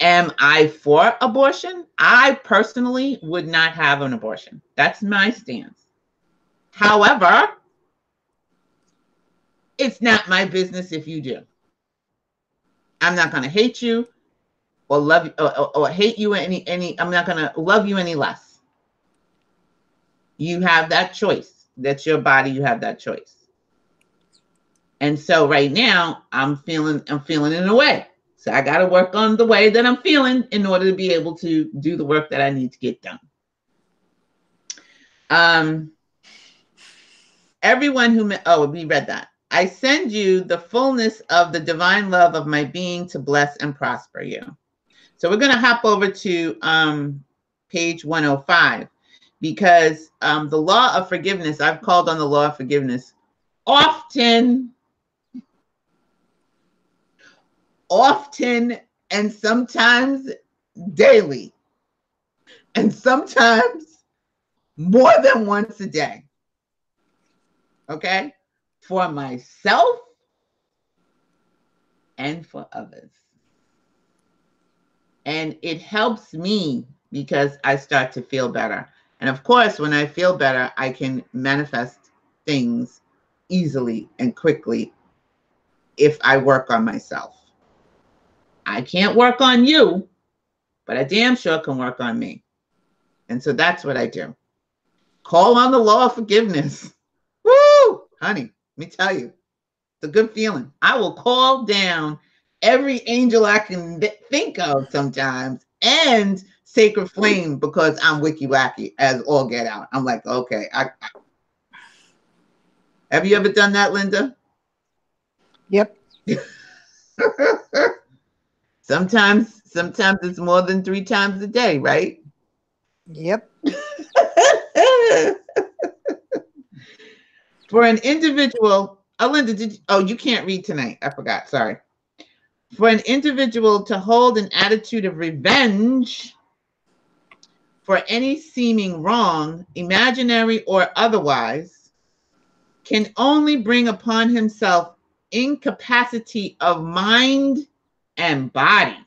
Am I for abortion? I personally would not have an abortion. That's my stance. However, it's not my business if you do. I'm not going to hate you or love you or, or, or, hate you any any I'm not going to love you any less. You have that choice. That's your body, you have that choice. And so right now I'm feeling I'm feeling in a way. So I got to work on the way that I'm feeling in order to be able to do the work that I need to get done. Um everyone who oh we read that I send you the fullness of the divine love of my being to bless and prosper you. So we're going to hop over to um, page 105 because um, the law of forgiveness, I've called on the law of forgiveness often, often, and sometimes daily, and sometimes more than once a day. Okay? for myself and for others. And it helps me because I start to feel better. And of course, when I feel better, I can manifest things easily and quickly if I work on myself. I can't work on you, but I damn sure can work on me. And so that's what I do. Call on the law of forgiveness. <laughs> Woo, honey. Let me tell you, it's a good feeling. I will call down every angel I can think of sometimes and sacred flame because I'm wicky wacky as all get out. I'm like, okay, I Have you ever done that, Linda? Yep. <laughs> sometimes, sometimes it's more than three times a day, right? Yep. <laughs> For an individual, oh, Linda, did you, oh, you can't read tonight. I forgot. Sorry. For an individual to hold an attitude of revenge for any seeming wrong, imaginary or otherwise, can only bring upon himself incapacity of mind and body.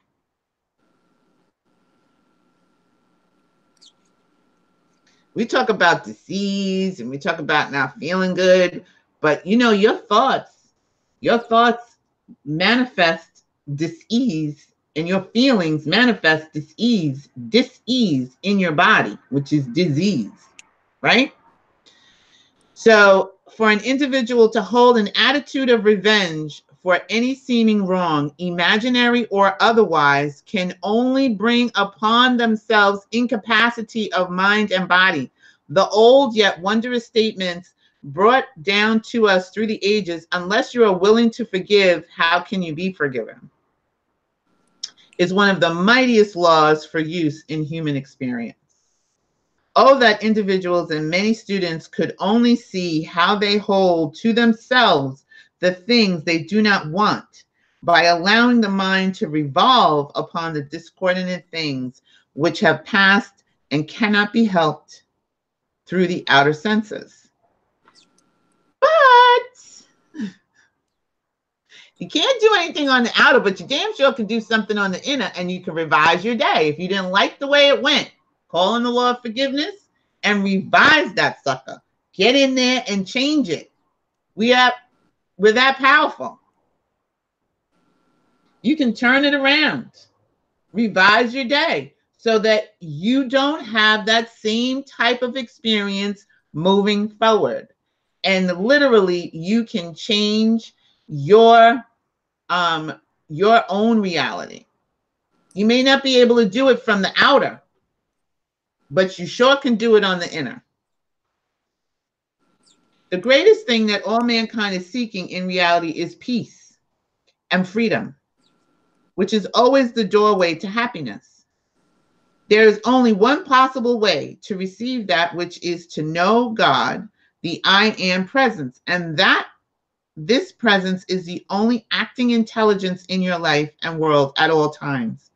we talk about disease and we talk about not feeling good, but you know, your thoughts, your thoughts manifest disease and your feelings manifest disease, disease in your body, which is disease, right? So, for an individual to hold an attitude of revenge for any seeming wrong, imaginary or otherwise, can only bring upon themselves incapacity of mind and body. The old yet wondrous statements brought down to us through the ages, unless you are willing to forgive, how can you be forgiven? Is one of the mightiest laws for use in human experience. Oh, that individuals and many students could only see how they hold to themselves the things they do not want by allowing the mind to revolve upon the discordant things which have passed and cannot be helped through the outer senses. But you can't do anything on the outer, but you damn sure can do something on the inner and you can revise your day. If you didn't like the way it went, call on the law of forgiveness and revise that sucker. Get in there and change it. We have we're that powerful. You can turn it around, revise your day so that you don't have that same type of experience moving forward. And literally, you can change your um your own reality. You may not be able to do it from the outer, but you sure can do it on the inner. The greatest thing that all mankind is seeking in reality is peace and freedom, which is always the doorway to happiness. There is only one possible way to receive that, which is to know God, the I am presence. And that this presence is the only acting intelligence in your life and world at all times.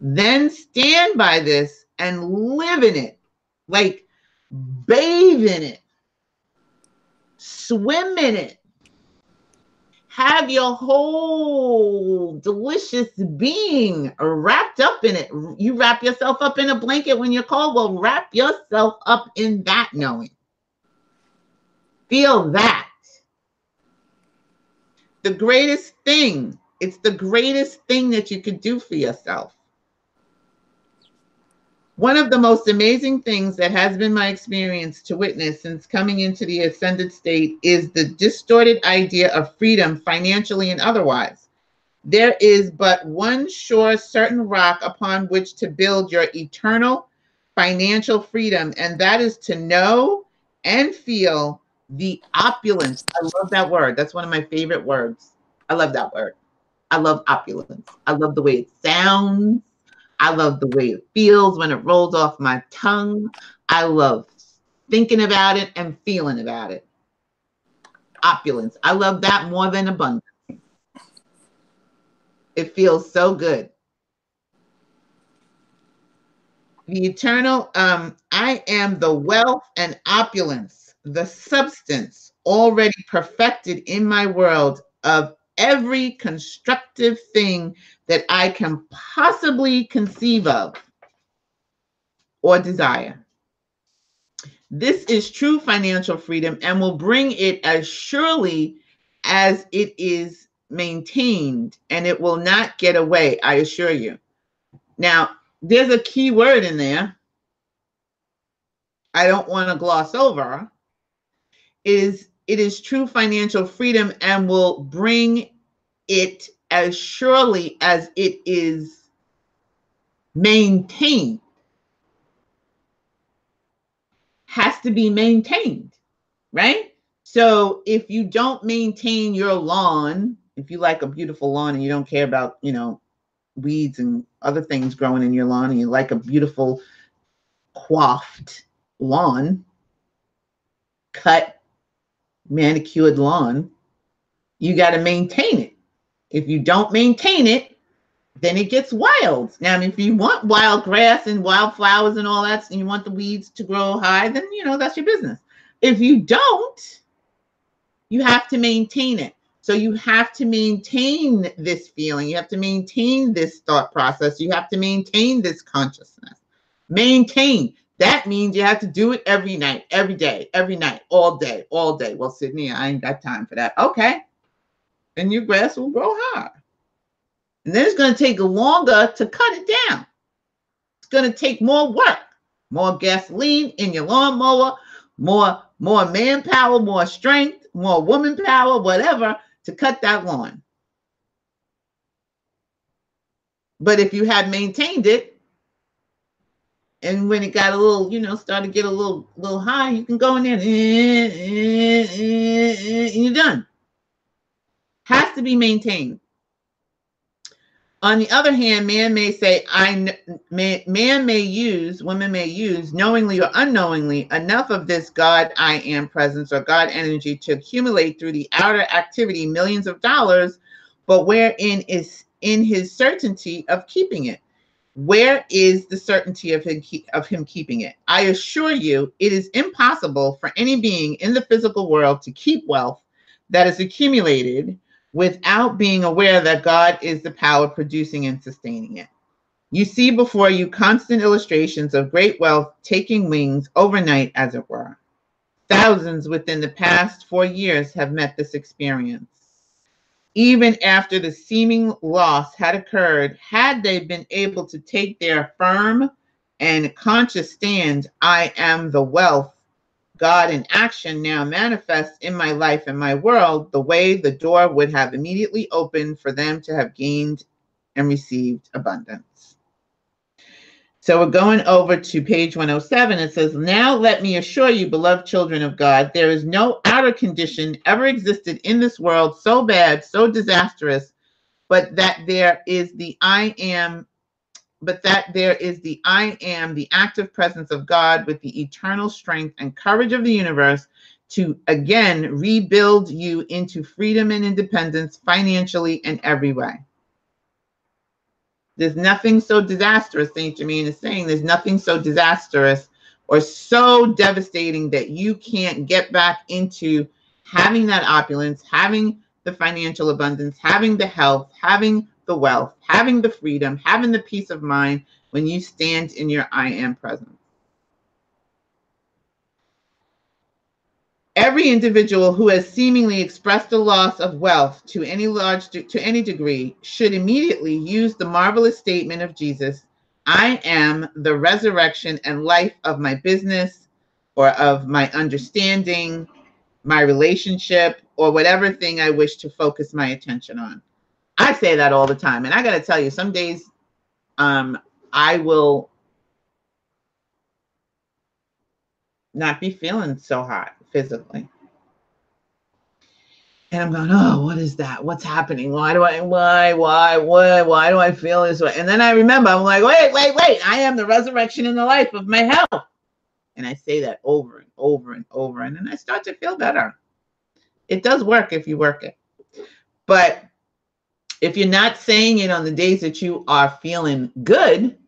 Then stand by this and live in it, like bathe in it swim in it. Have your whole delicious being wrapped up in it. You wrap yourself up in a blanket when you're cold. Well, wrap yourself up in that knowing. Feel that. The greatest thing, it's the greatest thing that you could do for yourself. One of the most amazing things that has been my experience to witness since coming into the ascended state is the distorted idea of freedom, financially and otherwise. There is but one sure, certain rock upon which to build your eternal financial freedom, and that is to know and feel the opulence. I love that word. That's one of my favorite words. I love that word. I love opulence. I love the way it sounds. I love the way it feels when it rolls off my tongue. I love thinking about it and feeling about it. Opulence. I love that more than abundance. It feels so good. The eternal, um, I am the wealth and opulence, the substance already perfected in my world of every constructive thing that I can possibly conceive of or desire. This is true financial freedom and will bring it as surely as it is maintained, and it will not get away, I assure you. Now, there's a key word in there I don't want to gloss over is it is true financial freedom and will bring it as surely as it is maintained. Has to be maintained, right? So if you don't maintain your lawn, if you like a beautiful lawn and you don't care about, you know, weeds and other things growing in your lawn and you like a beautiful coiffed lawn, cut, manicured lawn, you got to maintain it. If you don't maintain it, then it gets wild. Now, if you want wild grass and wildflowers and all that, and you want the weeds to grow high, then you know that's your business. If you don't, you have to maintain it. So you have to maintain this feeling. You have to maintain this thought process. You have to maintain this consciousness. Maintain. That means you have to do it every night, every day, every night, all day, all day. Well, Sydney, I ain't got time for that. Okay. And your grass will grow high. And then it's going to take longer to cut it down. It's going to take more work, more gasoline in your lawnmower, more more manpower, more strength, more woman power, whatever, to cut that lawn. But if you had maintained it, and when it got a little, you know, started to get a little, little high, you can go in there and, and you're done. Has to be maintained. On the other hand, man may say, I may, man may use, women may use, knowingly or unknowingly, enough of this God I am presence or God energy to accumulate through the outer activity millions of dollars, but wherein is in his certainty of keeping it? Where is the certainty of him, of him keeping it? I assure you, it is impossible for any being in the physical world to keep wealth that is accumulated without being aware that God is the power producing and sustaining it. You see before you constant illustrations of great wealth taking wings overnight, as it were. Thousands within the past four years have met this experience. Even after the seeming loss had occurred, had they been able to take their firm and conscious stand, I am the wealth God in action now manifests in my life and my world, the way the door would have immediately opened for them to have gained and received abundance. So we're going over to page 107. It says, Now let me assure you, beloved children of God, there is no outer condition ever existed in this world so bad, so disastrous, but that there is the I am but that there is the I am, the active presence of God with the eternal strength and courage of the universe to again rebuild you into freedom and independence financially and every way. There's nothing so disastrous, St. Germain is saying, there's nothing so disastrous or so devastating that you can't get back into having that opulence, having the financial abundance, having the health, having the wealth, having the freedom, having the peace of mind when you stand in your I am presence. Every individual who has seemingly expressed a loss of wealth to any large to any degree should immediately use the marvelous statement of Jesus, I am the resurrection and life of my business or of my understanding, my relationship, or whatever thing I wish to focus my attention on. I say that all the time. And I got to tell you, some days um, I will not be feeling so hot physically. And I'm going, oh, what is that? What's happening? Why do I, why, why, why, why do I feel this way? And then I remember, I'm like, wait, wait, wait, I am the resurrection in the life of my health. And I say that over and over and over. And then I start to feel better. It does work if you work it. But if you're not saying it on the days that you are feeling good,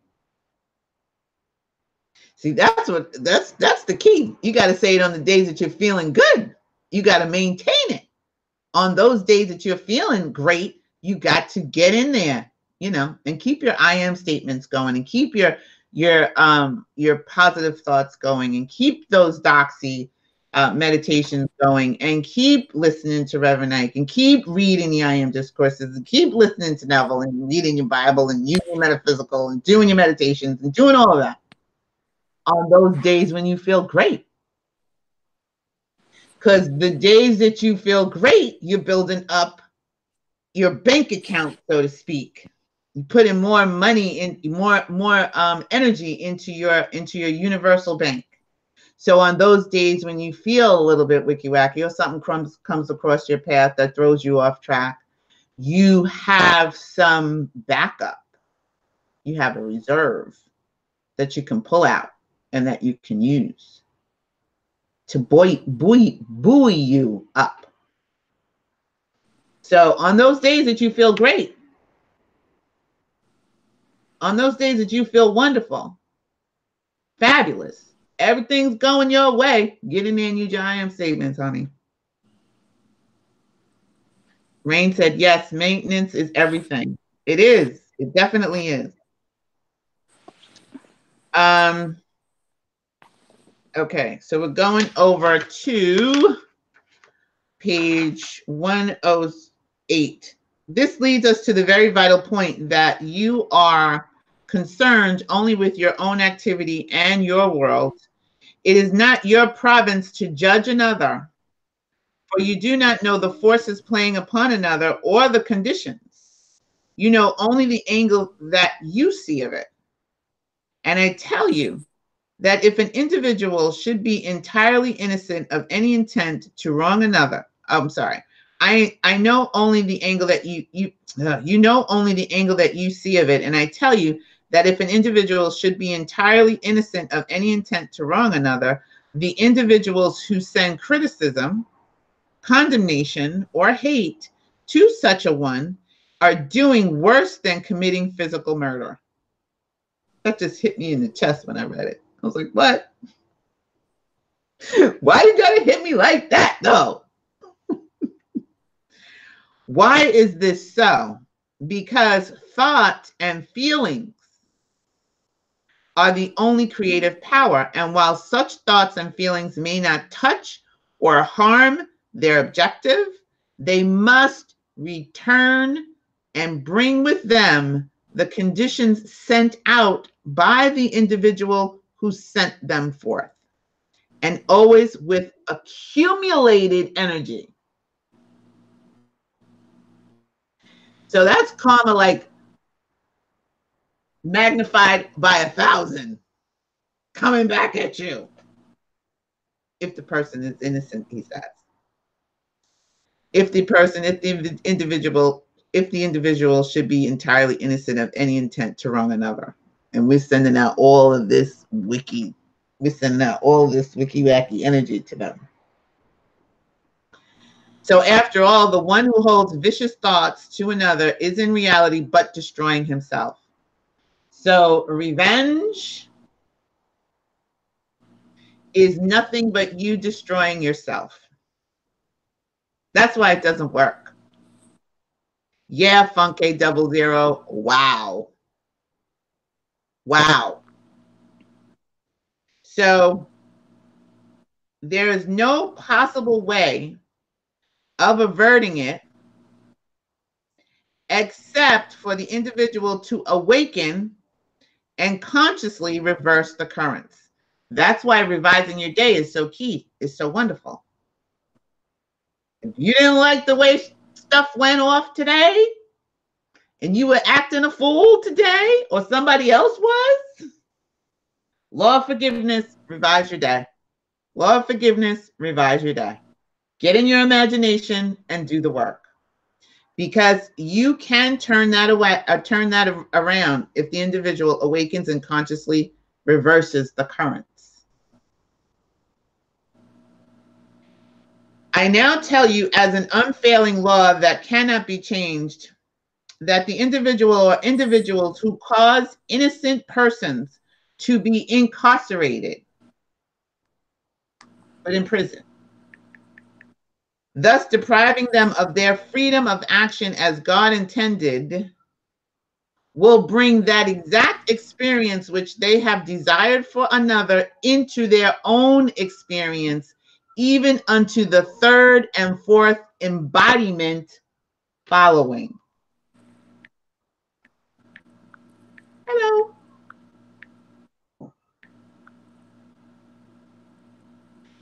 see that's what that's that's the key. You got to say it on the days that you're feeling good. You got to maintain it. On those days that you're feeling great, you got to get in there, you know, and keep your I am statements going and keep your your um your positive thoughts going and keep those doxy uh, meditations going and keep listening to Reverend Ike and keep reading the I Am discourses and keep listening to Neville and reading your Bible and using metaphysical and doing your meditations and doing all of that on those days when you feel great. Because the days that you feel great, you're building up your bank account, so to speak. You put in more money in more more um, energy into your into your universal bank So on those days when you feel a little bit wicky wacky or something comes comes across your path that throws you off track, you have some backup. You have a reserve that you can pull out and that you can use to buoy, buoy, buoy you up. So on those days that you feel great, on those days that you feel wonderful, fabulous, everything's going your way, get in there and use your I statements, honey. Rain said, yes, maintenance is everything. It is. It definitely is. Um, okay, so we're going over to page 108. This leads us to the very vital point that you are concerned only with your own activity and your world. It is not your province to judge another for you do not know the forces playing upon another or the conditions. You know only the angle that you see of it. And I tell you that if an individual should be entirely innocent of any intent to wrong another, I'm sorry, I I know only the angle that you you uh, you know only the angle that you see of it, and I tell you that if an individual should be entirely innocent of any intent to wrong another, the individuals who send criticism condemnation, or hate to such a one are doing worse than committing physical murder. That just hit me in the chest when I read it. I was like, what? <laughs> Why you gotta hit me like that though? <laughs> Why is this so? Because thought and feelings are the only creative power. And while such thoughts and feelings may not touch or harm their objective, they must return and bring with them the conditions sent out by the individual who sent them forth, and always with accumulated energy. So that's karma like magnified by a thousand coming back at you. If the person is innocent, he says if the person, if the individual, if the individual should be entirely innocent of any intent to wrong another. And we're sending out all of this wicky, we're sending out all this wicky wacky energy to them. So after all, the one who holds vicious thoughts to another is in reality but destroying himself. So revenge is nothing but you destroying yourself. That's why it doesn't work. Yeah, Funky double zero. Wow. Wow. So there is no possible way of averting it except for the individual to awaken and consciously reverse the currents. That's why revising your day is so key, is so wonderful. If you didn't like the way stuff went off today, and you were acting a fool today, or somebody else was, law of forgiveness, revise your day. Law of forgiveness, revise your day. Get in your imagination and do the work. Because you can turn that away, uh, turn that around if the individual awakens and consciously reverses the current. I now tell you as an unfailing law that cannot be changed that the individual or individuals who cause innocent persons to be incarcerated, but in prison, thus depriving them of their freedom of action as God intended, will bring that exact experience which they have desired for another into their own experience even unto the third and fourth embodiment following. Hello.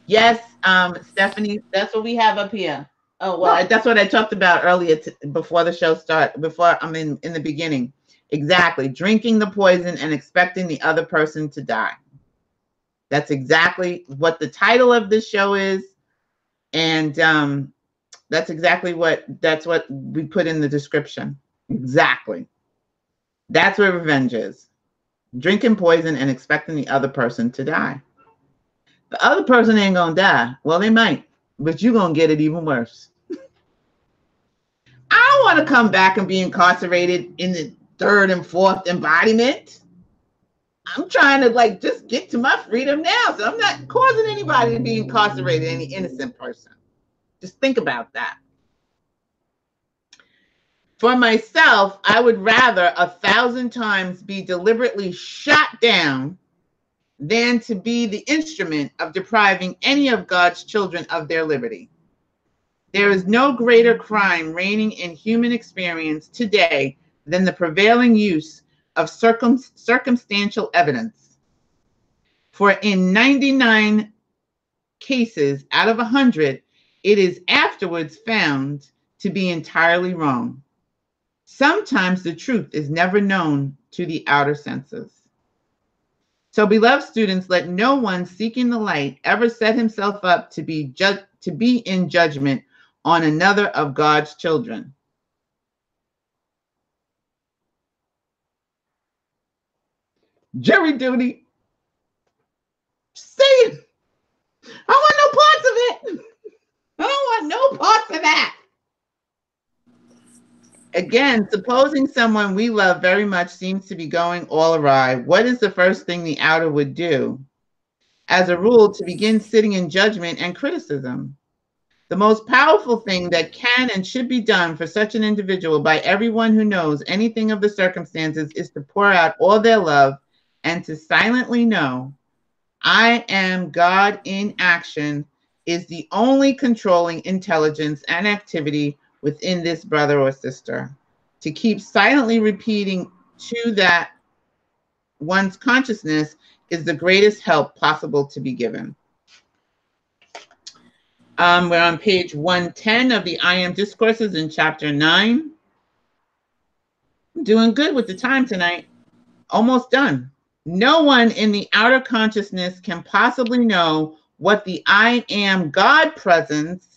Yes, um, Stephanie, that's what we have up here. Oh well, that's what I talked about earlier before the show start. Before I mean, in the beginning, exactly. Drinking the poison and expecting the other person to die. That's exactly what the title of this show is. And um, that's exactly what that's what we put in the description. Exactly. That's where revenge is. Drinking poison and expecting the other person to die. The other person ain't gonna die. Well, they might, but you're gonna get it even worse. <laughs> I don't want to come back and be incarcerated in the third and fourth embodiment. I'm trying to like just get to my freedom now. So I'm not causing anybody to be incarcerated, any innocent person. Just think about that. For myself, I would rather a thousand times be deliberately shot down than to be the instrument of depriving any of God's children of their liberty. There is no greater crime reigning in human experience today than the prevailing use of circum- circumstantial evidence. For in 99 cases out of 100, it is afterwards found to be entirely wrong. Sometimes the truth is never known to the outer senses. So, beloved students, let no one seeking the light ever set himself up to be ju- to be in judgment on another of God's children. Jury duty. It. I want no parts of it. <laughs> I don't want no parts of that. Again, supposing someone we love very much seems to be going all awry, what is the first thing the outer would do? As a rule, to begin sitting in judgment and criticism. The most powerful thing that can and should be done for such an individual by everyone who knows anything of the circumstances is to pour out all their love and to silently know I am God in action is the only controlling intelligence and activity within this brother or sister. To keep silently repeating to that one's consciousness is the greatest help possible to be given. Um, we're on page 110 of the I Am Discourses in chapter 9. I'm doing good with the time tonight. Almost done. No one in the outer consciousness can possibly know what the I am God presence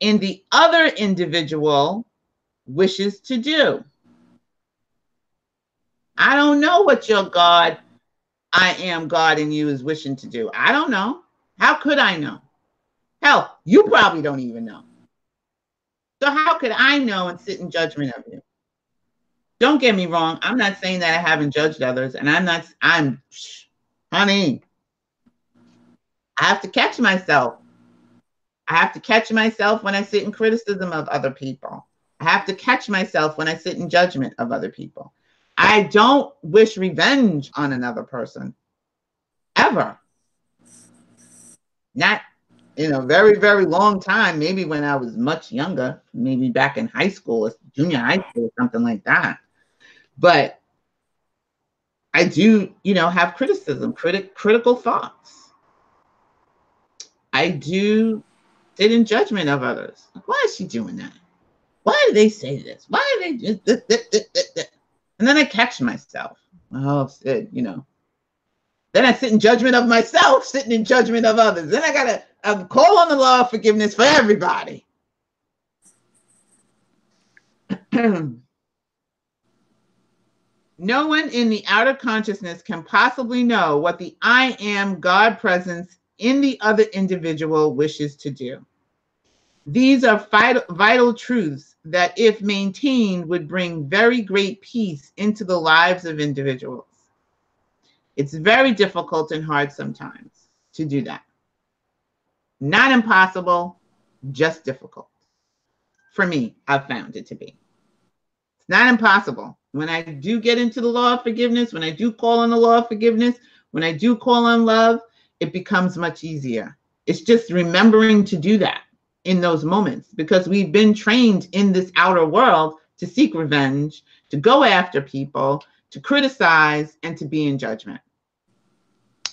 in the other individual wishes to do. I don't know what your God, I am God in you, is wishing to do. I don't know. How could I know? Hell, you probably don't even know. So, how could I know and sit in judgment of you? Don't get me wrong. I'm not saying that I haven't judged others, and I'm not, I'm, honey, I have to catch myself. I have to catch myself when I sit in criticism of other people. I have to catch myself when I sit in judgment of other people. I don't wish revenge on another person ever. Not in a very, very long time, maybe when I was much younger, maybe back in high school or junior high school, something like that. But I do, you know, have criticism, critic, critical thoughts. I do sit in judgment of others. Why is she doing that? Why do they say this? Why do they just and then I catch myself. Oh, Sid, you know. Then I sit in judgment of myself, sitting in judgment of others. Then I gotta um, call on the law of forgiveness for everybody. <clears throat> no one in the outer consciousness can possibly know what the I am God presence in the other individual wishes to do. These are vital, vital truths that, if maintained, would bring very great peace into the lives of individuals. It's very difficult and hard sometimes to do that. Not impossible, just difficult. For me, I've found it to be. It's not impossible. When I do get into the law of forgiveness, when I do call on the law of forgiveness, when I do call on love, it becomes much easier. It's just remembering to do that in those moments because we've been trained in this outer world to seek revenge, to go after people, to criticize, and to be in judgment.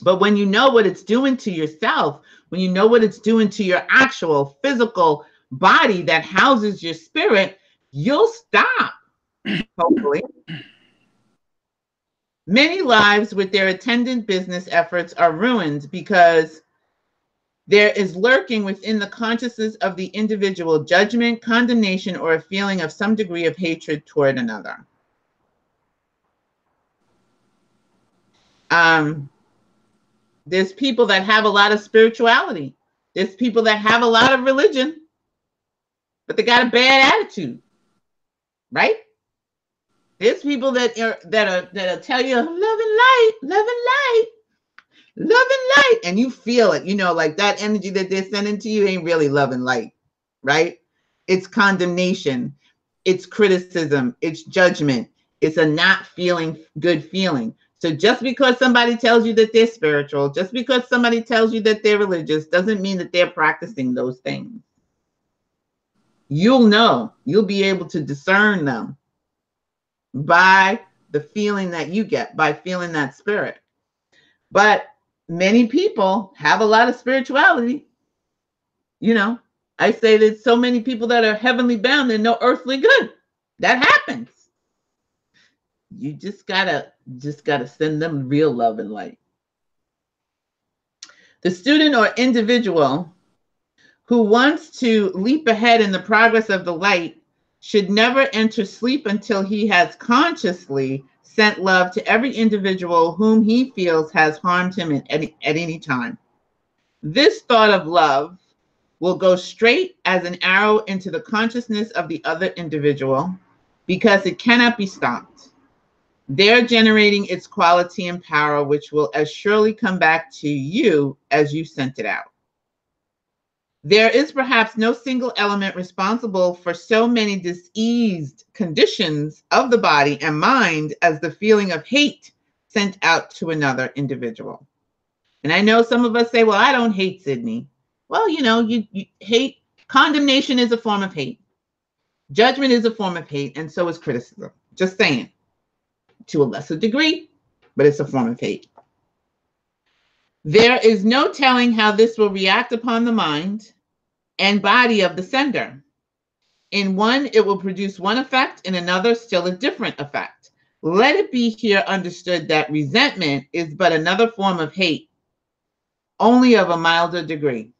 But when you know what it's doing to yourself, when you know what it's doing to your actual physical body that houses your spirit, you'll stop, hopefully. <clears throat> Many lives with their attendant business efforts are ruined because there is lurking within the consciousness of the individual judgment, condemnation, or a feeling of some degree of hatred toward another. Um, there's people that have a lot of spirituality. There's people that have a lot of religion, but they got a bad attitude, right? There's people that are that are that'll tell you love and light, love and light, love and light, and you feel it. You know, like that energy that they're sending to you ain't really love and light, right? It's condemnation, it's criticism, it's judgment, it's a not feeling good feeling. So just because somebody tells you that they're spiritual, just because somebody tells you that they're religious, doesn't mean that they're practicing those things. You'll know, you'll be able to discern them by the feeling that you get, by feeling that spirit. But many people have a lot of spirituality. You know, I say that so many people that are heavenly bound, they're no earthly good. That happens. You just gotta just gotta send them real love and light. The student or individual who wants to leap ahead in the progress of the light should never enter sleep until he has consciously sent love to every individual whom he feels has harmed him at any, at any time. This thought of love will go straight as an arrow into the consciousness of the other individual because it cannot be stopped. They're generating its quality and power, which will as surely come back to you as you sent it out. There is perhaps no single element responsible for so many diseased conditions of the body and mind as the feeling of hate sent out to another individual. And I know some of us say, well, I don't hate Sydney. Well, you know, you, you hate, condemnation is a form of hate. Judgment is a form of hate, and so is criticism. Just saying, to a lesser degree, but it's a form of hate. There is no telling how this will react upon the mind and body of the sender. In one, it will produce one effect, in another, still a different effect. Let it be here understood that resentment is but another form of hate, only of a milder degree.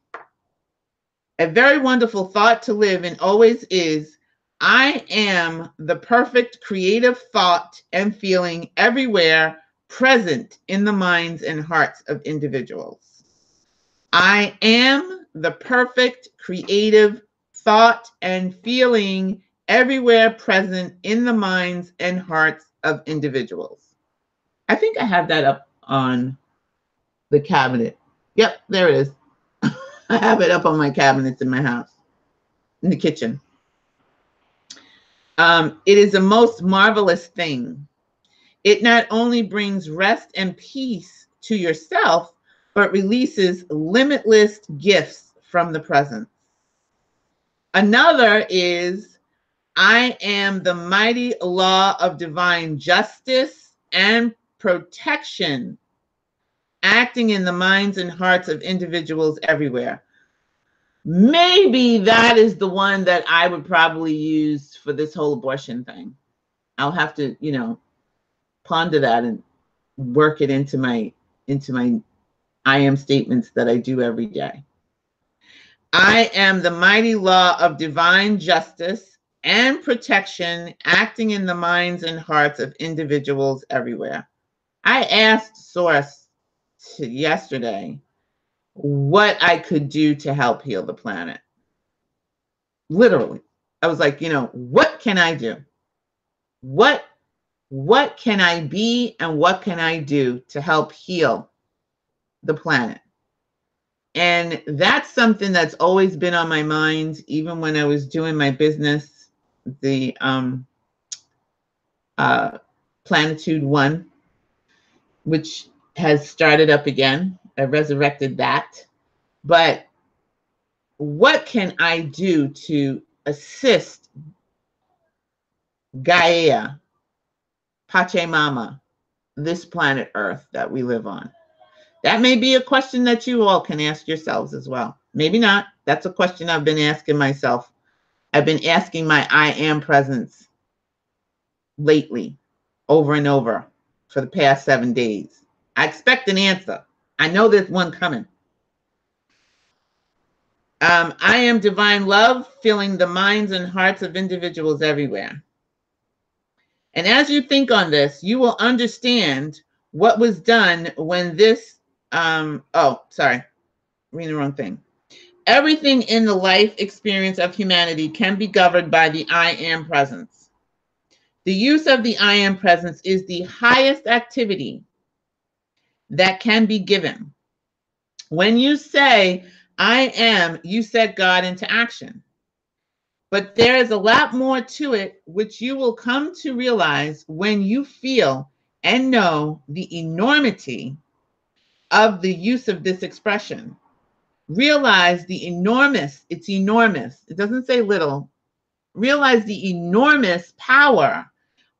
A very wonderful thought to live in always is I am the perfect creative thought and feeling everywhere present in the minds and hearts of individuals. I am the perfect creative thought and feeling everywhere present in the minds and hearts of individuals. I think I have that up on the cabinet. Yep, there it is. <laughs> I have it up on my cabinets in my house, in the kitchen. Um, it is a most marvelous thing it not only brings rest and peace to yourself, but releases limitless gifts from the presence. Another is I am the mighty law of divine justice and protection acting in the minds and hearts of individuals everywhere. Maybe that is the one that I would probably use for this whole abortion thing. I'll have to, you know, ponder that and work it into my into my I am statements that I do every day. I am the mighty law of divine justice and protection acting in the minds and hearts of individuals everywhere. I asked Source yesterday what I could do to help heal the planet. Literally. I was like, you know, what can I do? What what can I be and what can I do to help heal the planet? And that's something that's always been on my mind, even when I was doing my business, the um, uh, Planitude One, which has started up again. I resurrected that. But what can I do to assist Gaia Pachamama, this planet Earth that we live on? That may be a question that you all can ask yourselves as well. Maybe not. That's a question I've been asking myself. I've been asking my I am presence lately, over and over, for the past seven days. I expect an answer. I know there's one coming. Um, I am divine love, filling the minds and hearts of individuals everywhere. And as you think on this, you will understand what was done when this, um, oh, sorry, reading the wrong thing. Everything in the life experience of humanity can be governed by the I am presence. The use of the I am presence is the highest activity that can be given. When you say, I am, you set God into action. But there is a lot more to it, which you will come to realize when you feel and know the enormity of the use of this expression. Realize the enormous, it's enormous, it doesn't say little. Realize the enormous power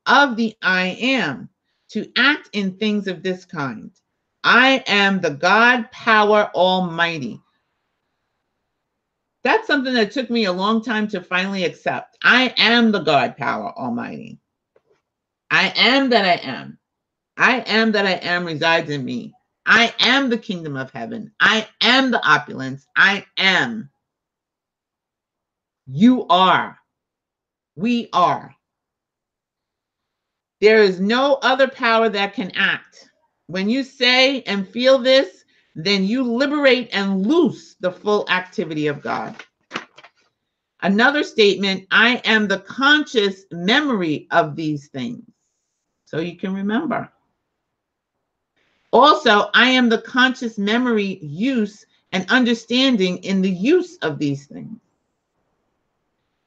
of the I am to act in things of this kind. I am the God power almighty. That's something that took me a long time to finally accept. I am the God power almighty. I am that I am. I am that I am resides in me. I am the kingdom of heaven. I am the opulence. I am. You are. We are. There is no other power that can act. When you say and feel this, then you liberate and loose the full activity of God. Another statement I am the conscious memory of these things. So you can remember. Also, I am the conscious memory, use, and understanding in the use of these things.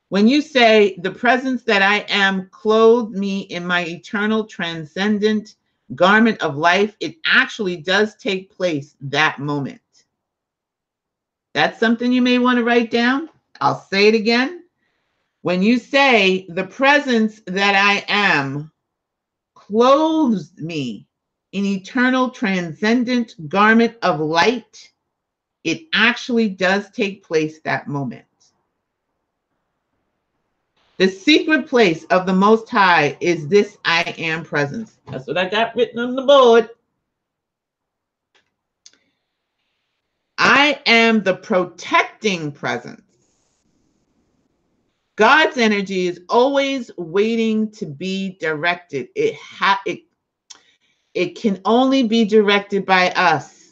When you say, the presence that I am clothed me in my eternal transcendent garment of life, it actually does take place that moment. That's something you may want to write down. I'll say it again. When you say, the presence that I am clothes me in eternal transcendent garment of light, it actually does take place that moment. The secret place of the Most High is this I am presence. That's what I got written on the board. I am the protecting presence. God's energy is always waiting to be directed. It ha- it it can only be directed by us.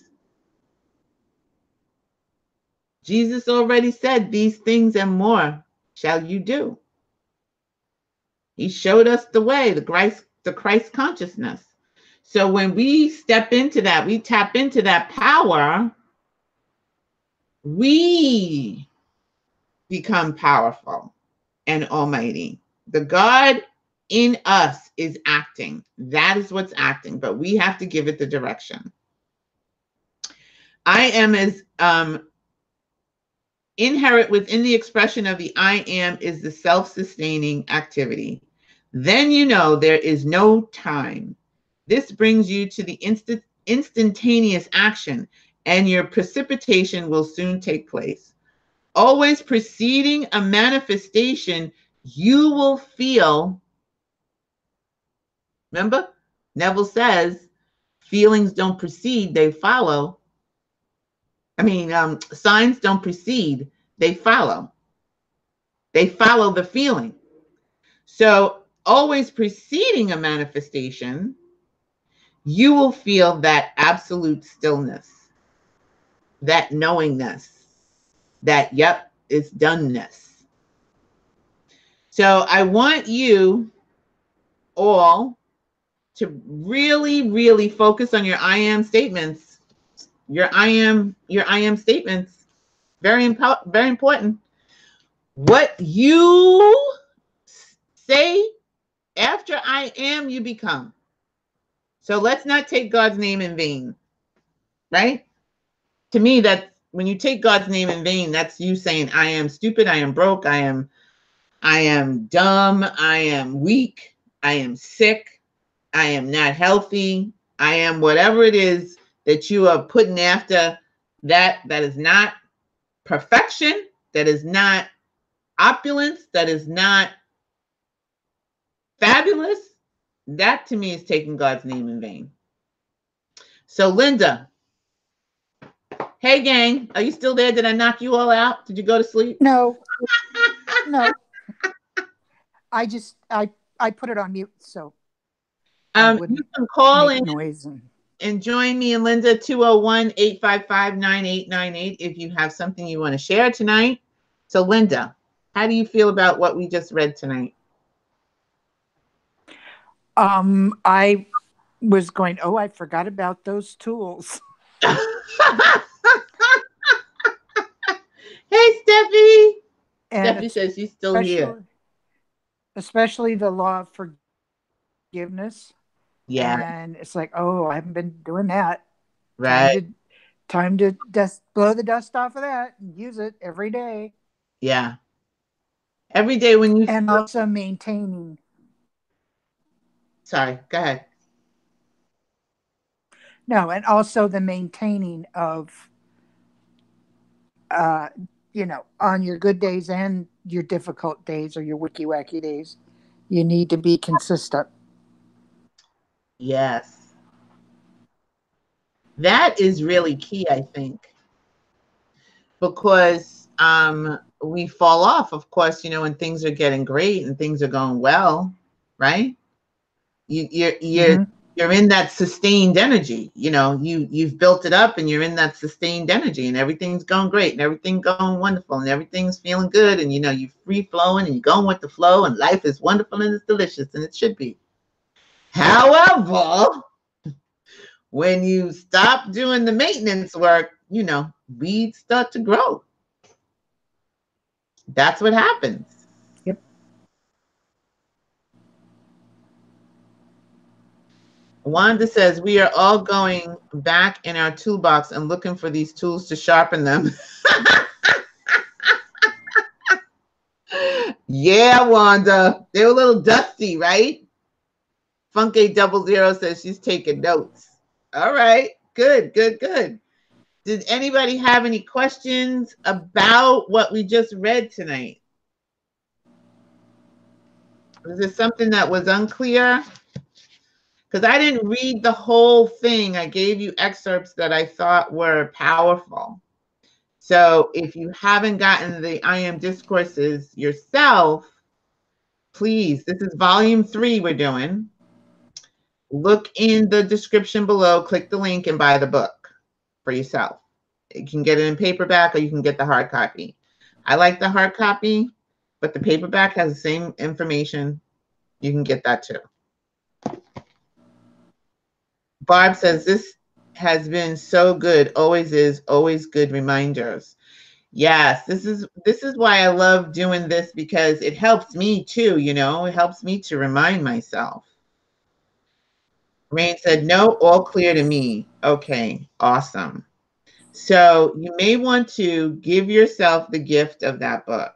Jesus already said, These things and more shall you do. He showed us the way, the Christ, the Christ consciousness. So when we step into that, we tap into that power, we become powerful and almighty. The God in us is acting. That is what's acting, but we have to give it the direction. I am as um, inherent within the expression of the I am is the self sustaining activity. Then you know there is no time. This brings you to the instant, instantaneous action, and your precipitation will soon take place. Always preceding a manifestation, you will feel Remember, Neville says feelings don't precede, they follow. I mean, um, signs don't precede, they follow. They follow the feeling. So, always preceding a manifestation, you will feel that absolute stillness, that knowingness, that, yep, it's doneness. So, I want you all to really, really focus on your I am statements. Your I am, your I am statements. Very important, very important. What you say after I am, you become. So let's not take God's name in vain. Right? To me, that when you take God's name in vain, that's you saying, I am stupid, I am broke, I am, I am dumb, I am weak, I am sick, I am not healthy. I am whatever it is that you are putting after that that is not perfection, that is not opulence, that is not fabulous. that to me is taking God's name in vain. So, Linda, hey, gang, are you still there? Did I knock you all out? Did you go to sleep? No, <laughs> no. I just I I put it on mute so Um, you can call in and and join me and Linda 201 855 9898 if you have something you want to share tonight. So, Linda, how do you feel about what we just read tonight? um I was going. Oh, I forgot about those tools. <laughs> hey, Steffi. And Steffi says she's still here. especially the law of forgiveness. Yeah, And it's like, oh, I haven't been doing that. right. Time to, time to dust, blow the dust off of that and use it every day. Yeah. Every day when you And also maintaining. sorry, go ahead. No, and also the maintaining of, uh, you know, on your good days and your difficult days or your wicky wacky days, you need to be consistent. Yes. That is really key, I think. Because um we fall off, of course, you know, when things are getting great and things are going well, right? You you're you're Mhm. you're in that sustained energy you know you you've built it up and you're in that sustained energy and everything's going great and everything going wonderful and everything's feeling good and you know you're free flowing and you're going with the flow and life is wonderful and it's delicious and it should be however when you stop doing the maintenance work you know weeds start to grow that's what happens Yep. Wanda says we are all going back in our toolbox and looking for these tools to sharpen them. <laughs> yeah, Wanda. They were a little dusty, right? Funky double zero says she's taking notes. All right. Good, good, good. Did anybody have any questions about what we just read tonight? Was there something that was unclear? because I didn't read the whole thing. I gave you excerpts that I thought were powerful. So if you haven't gotten the I am discourses yourself, please, this is volume three we're doing. Look in the description below, click the link and buy the book for yourself. You can get it in paperback or you can get the hard copy. I like the hard copy, but the paperback has the same information. You can get that too. Barb says this has been so good, always is, always good reminders. Yes, this is this is why I love doing this because it helps me too, you know, it helps me to remind myself. Rain said, no, all clear to me. Okay, awesome. So you may want to give yourself the gift of that book.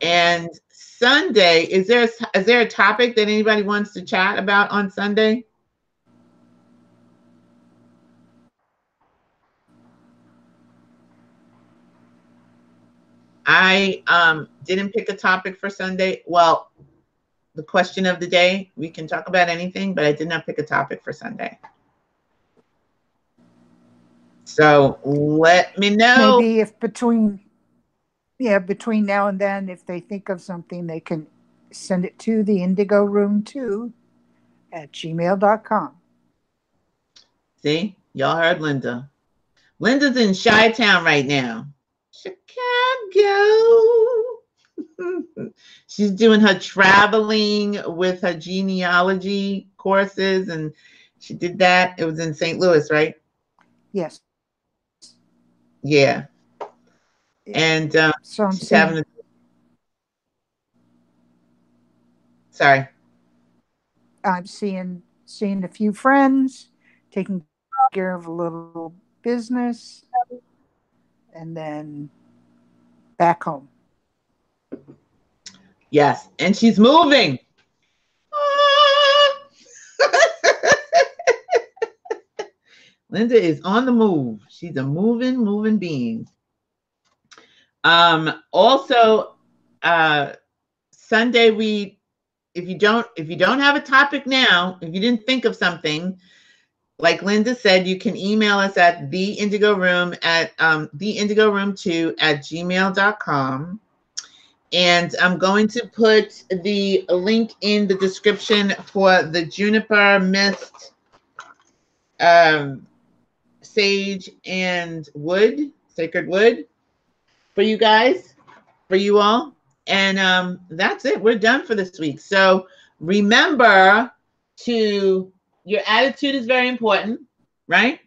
And Sunday, is there a, is there a topic that anybody wants to chat about on Sunday? I um, didn't pick a topic for Sunday. Well, the question of the day, we can talk about anything, but I did not pick a topic for Sunday. So let me know. Maybe if between, yeah, between now and then, if they think of something, they can send it to the indigo room two at gmail.com. See, y'all heard Linda. Linda's in Chi Town right now. Chicago. She's doing her traveling with her genealogy courses, and she did that. It was in St. Louis, right? Yes. Yeah. And um, So I'm she's saying, having a. Sorry. I'm seeing seeing a few friends, taking care of a little business, and then back home. Yes, and she's moving. <laughs> Linda is on the move. She's a moving, moving being. Um, also, uh, Sunday we if you don't if you don't have a topic now, if you didn't think of something, like Linda said, you can email us at the indigo room at um, the indigo room 2 at gmail.com. And I'm going to put the link in the description for the juniper mist, um, sage, and wood, sacred wood for you guys, for you all. And um, that's it. We're done for this week. So remember to your attitude is very important, right?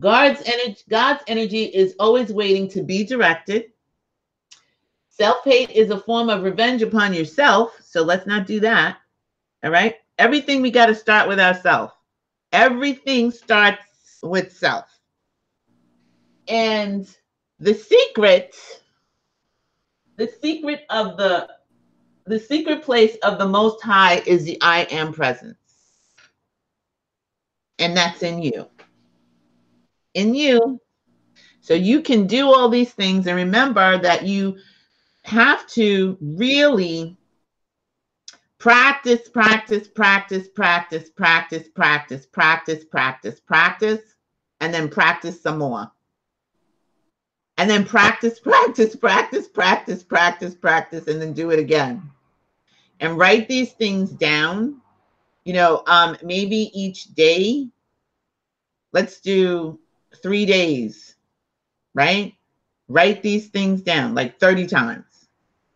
God's energy, God's energy is always waiting to be directed. Self-hate is a form of revenge upon yourself, so let's not do that. All right? Everything we got to start with ourselves. Everything starts with self. And the secret the secret of the the secret place of the most high is the I am presence and that's in you. In you. So you can do all these things and remember that you have to really practice, practice, practice, practice, practice, practice, practice, practice, practice, and then practice some more. And then practice, practice, practice, practice, practice, practice, and then do it again. And write these things down you know, um, maybe each day, let's do three days, right? Write these things down like 30 times.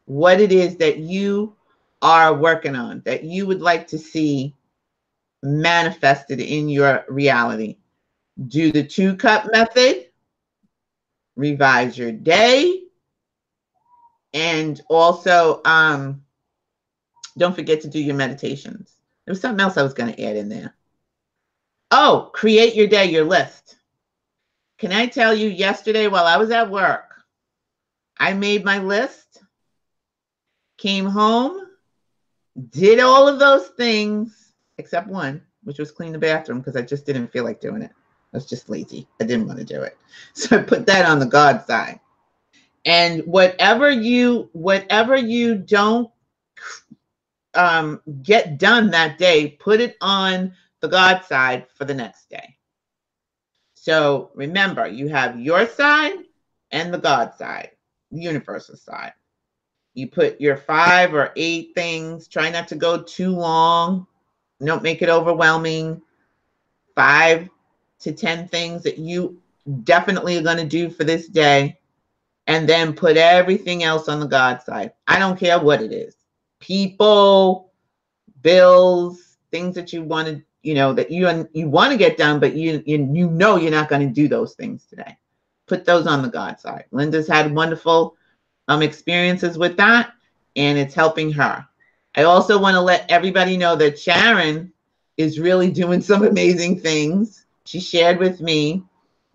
What it is that you are working on, that you would like to see manifested in your reality. Do the two cup method, revise your day, and also um, don't forget to do your meditations. There was something else I was going to add in there. Oh, create your day, your list. Can I tell you, yesterday while I was at work, I made my list, came home, did all of those things, except one, which was clean the bathroom because I just didn't feel like doing it. I was just lazy. I didn't want to do it. <laughs> So I put that on the God side. And whatever you, whatever you don't um, get done that day, put it on the God side for the next day. So remember, you have your side and the God side, the universal side. You put your five or eight things, try not to go too long, don't make it overwhelming. Five to 10 things that you definitely are going to do for this day, and then put everything else on the God side. I don't care what it is people, bills, things that you want to, you know, that you you want to get done, but you you, you know you're not going to do those things today. Put those on the God side. Linda's had wonderful um, experiences with that, and it's helping her. I also want to let everybody know that Sharon is really doing some amazing things. She shared with me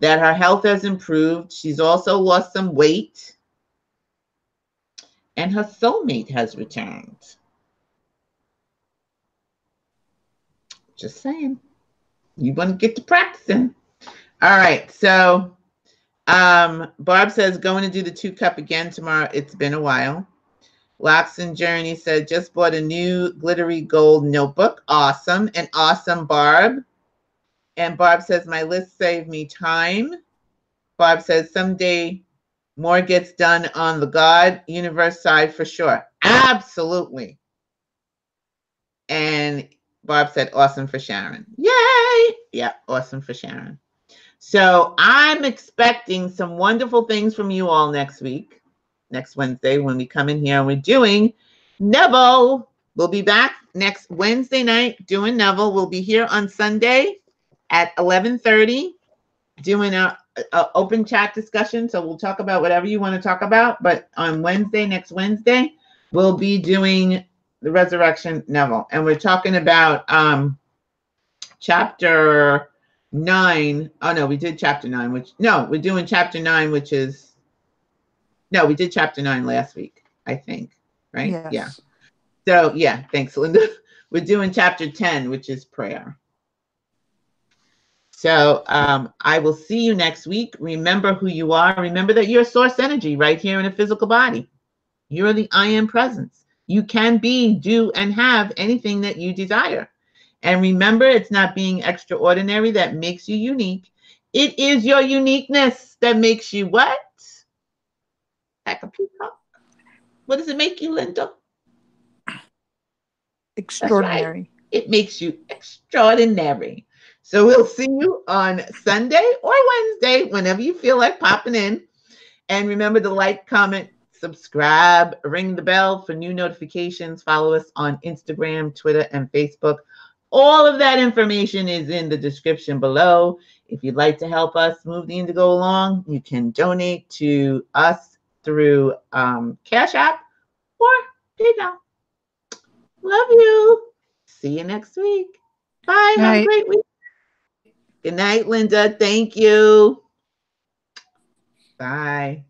that her health has improved. She's also lost some weight and her soulmate has returned. Just saying. You want to get to practicing. All right. So um, Barb says, going to do the two cup again tomorrow. It's been a while. and Journey said, just bought a new glittery gold notebook. Awesome. And awesome, Barb. And Barb says, my list saved me time. Barb says, someday more gets done on the God universe side for sure. Absolutely. And Barb said, awesome for Sharon. Yay! Yeah, awesome for Sharon. So I'm expecting some wonderful things from you all next week, next Wednesday when we come in here and we're doing Neville. We'll be back next Wednesday night doing Neville. We'll be here on Sunday at 11:30 doing a a open chat discussion. So we'll talk about whatever you want to talk about. But on Wednesday, next Wednesday, we'll be doing the resurrection Neville, and we're talking about um chapter nine. Oh no, we did chapter nine, which no, we're doing chapter nine, which is no, we did chapter nine last week, I think. Right? Yes. Yeah. So yeah, thanks, Linda. <laughs> We're doing chapter 10, which is prayer. So um, I will see you next week. Remember who you are. Remember that you're source energy right here in a physical body. You're the I am presence. You can be, do, and have anything that you desire. And remember, it's not being extraordinary that makes you unique. It is your uniqueness that makes you what? Like a peacock. What does it make you, Linda? Extraordinary. It makes you extraordinary. So we'll see you on Sunday or Wednesday, whenever you feel like popping in. And remember to like, comment, subscribe, ring the bell for new notifications. Follow us on Instagram, Twitter, and Facebook. All of that information is in the description below. If you'd like to help us move the Indigo along, you can donate to us through um, Cash App or PayPal. Love you. See you next week. Bye. Have a great week. Good night, Linda. Thank you. Bye.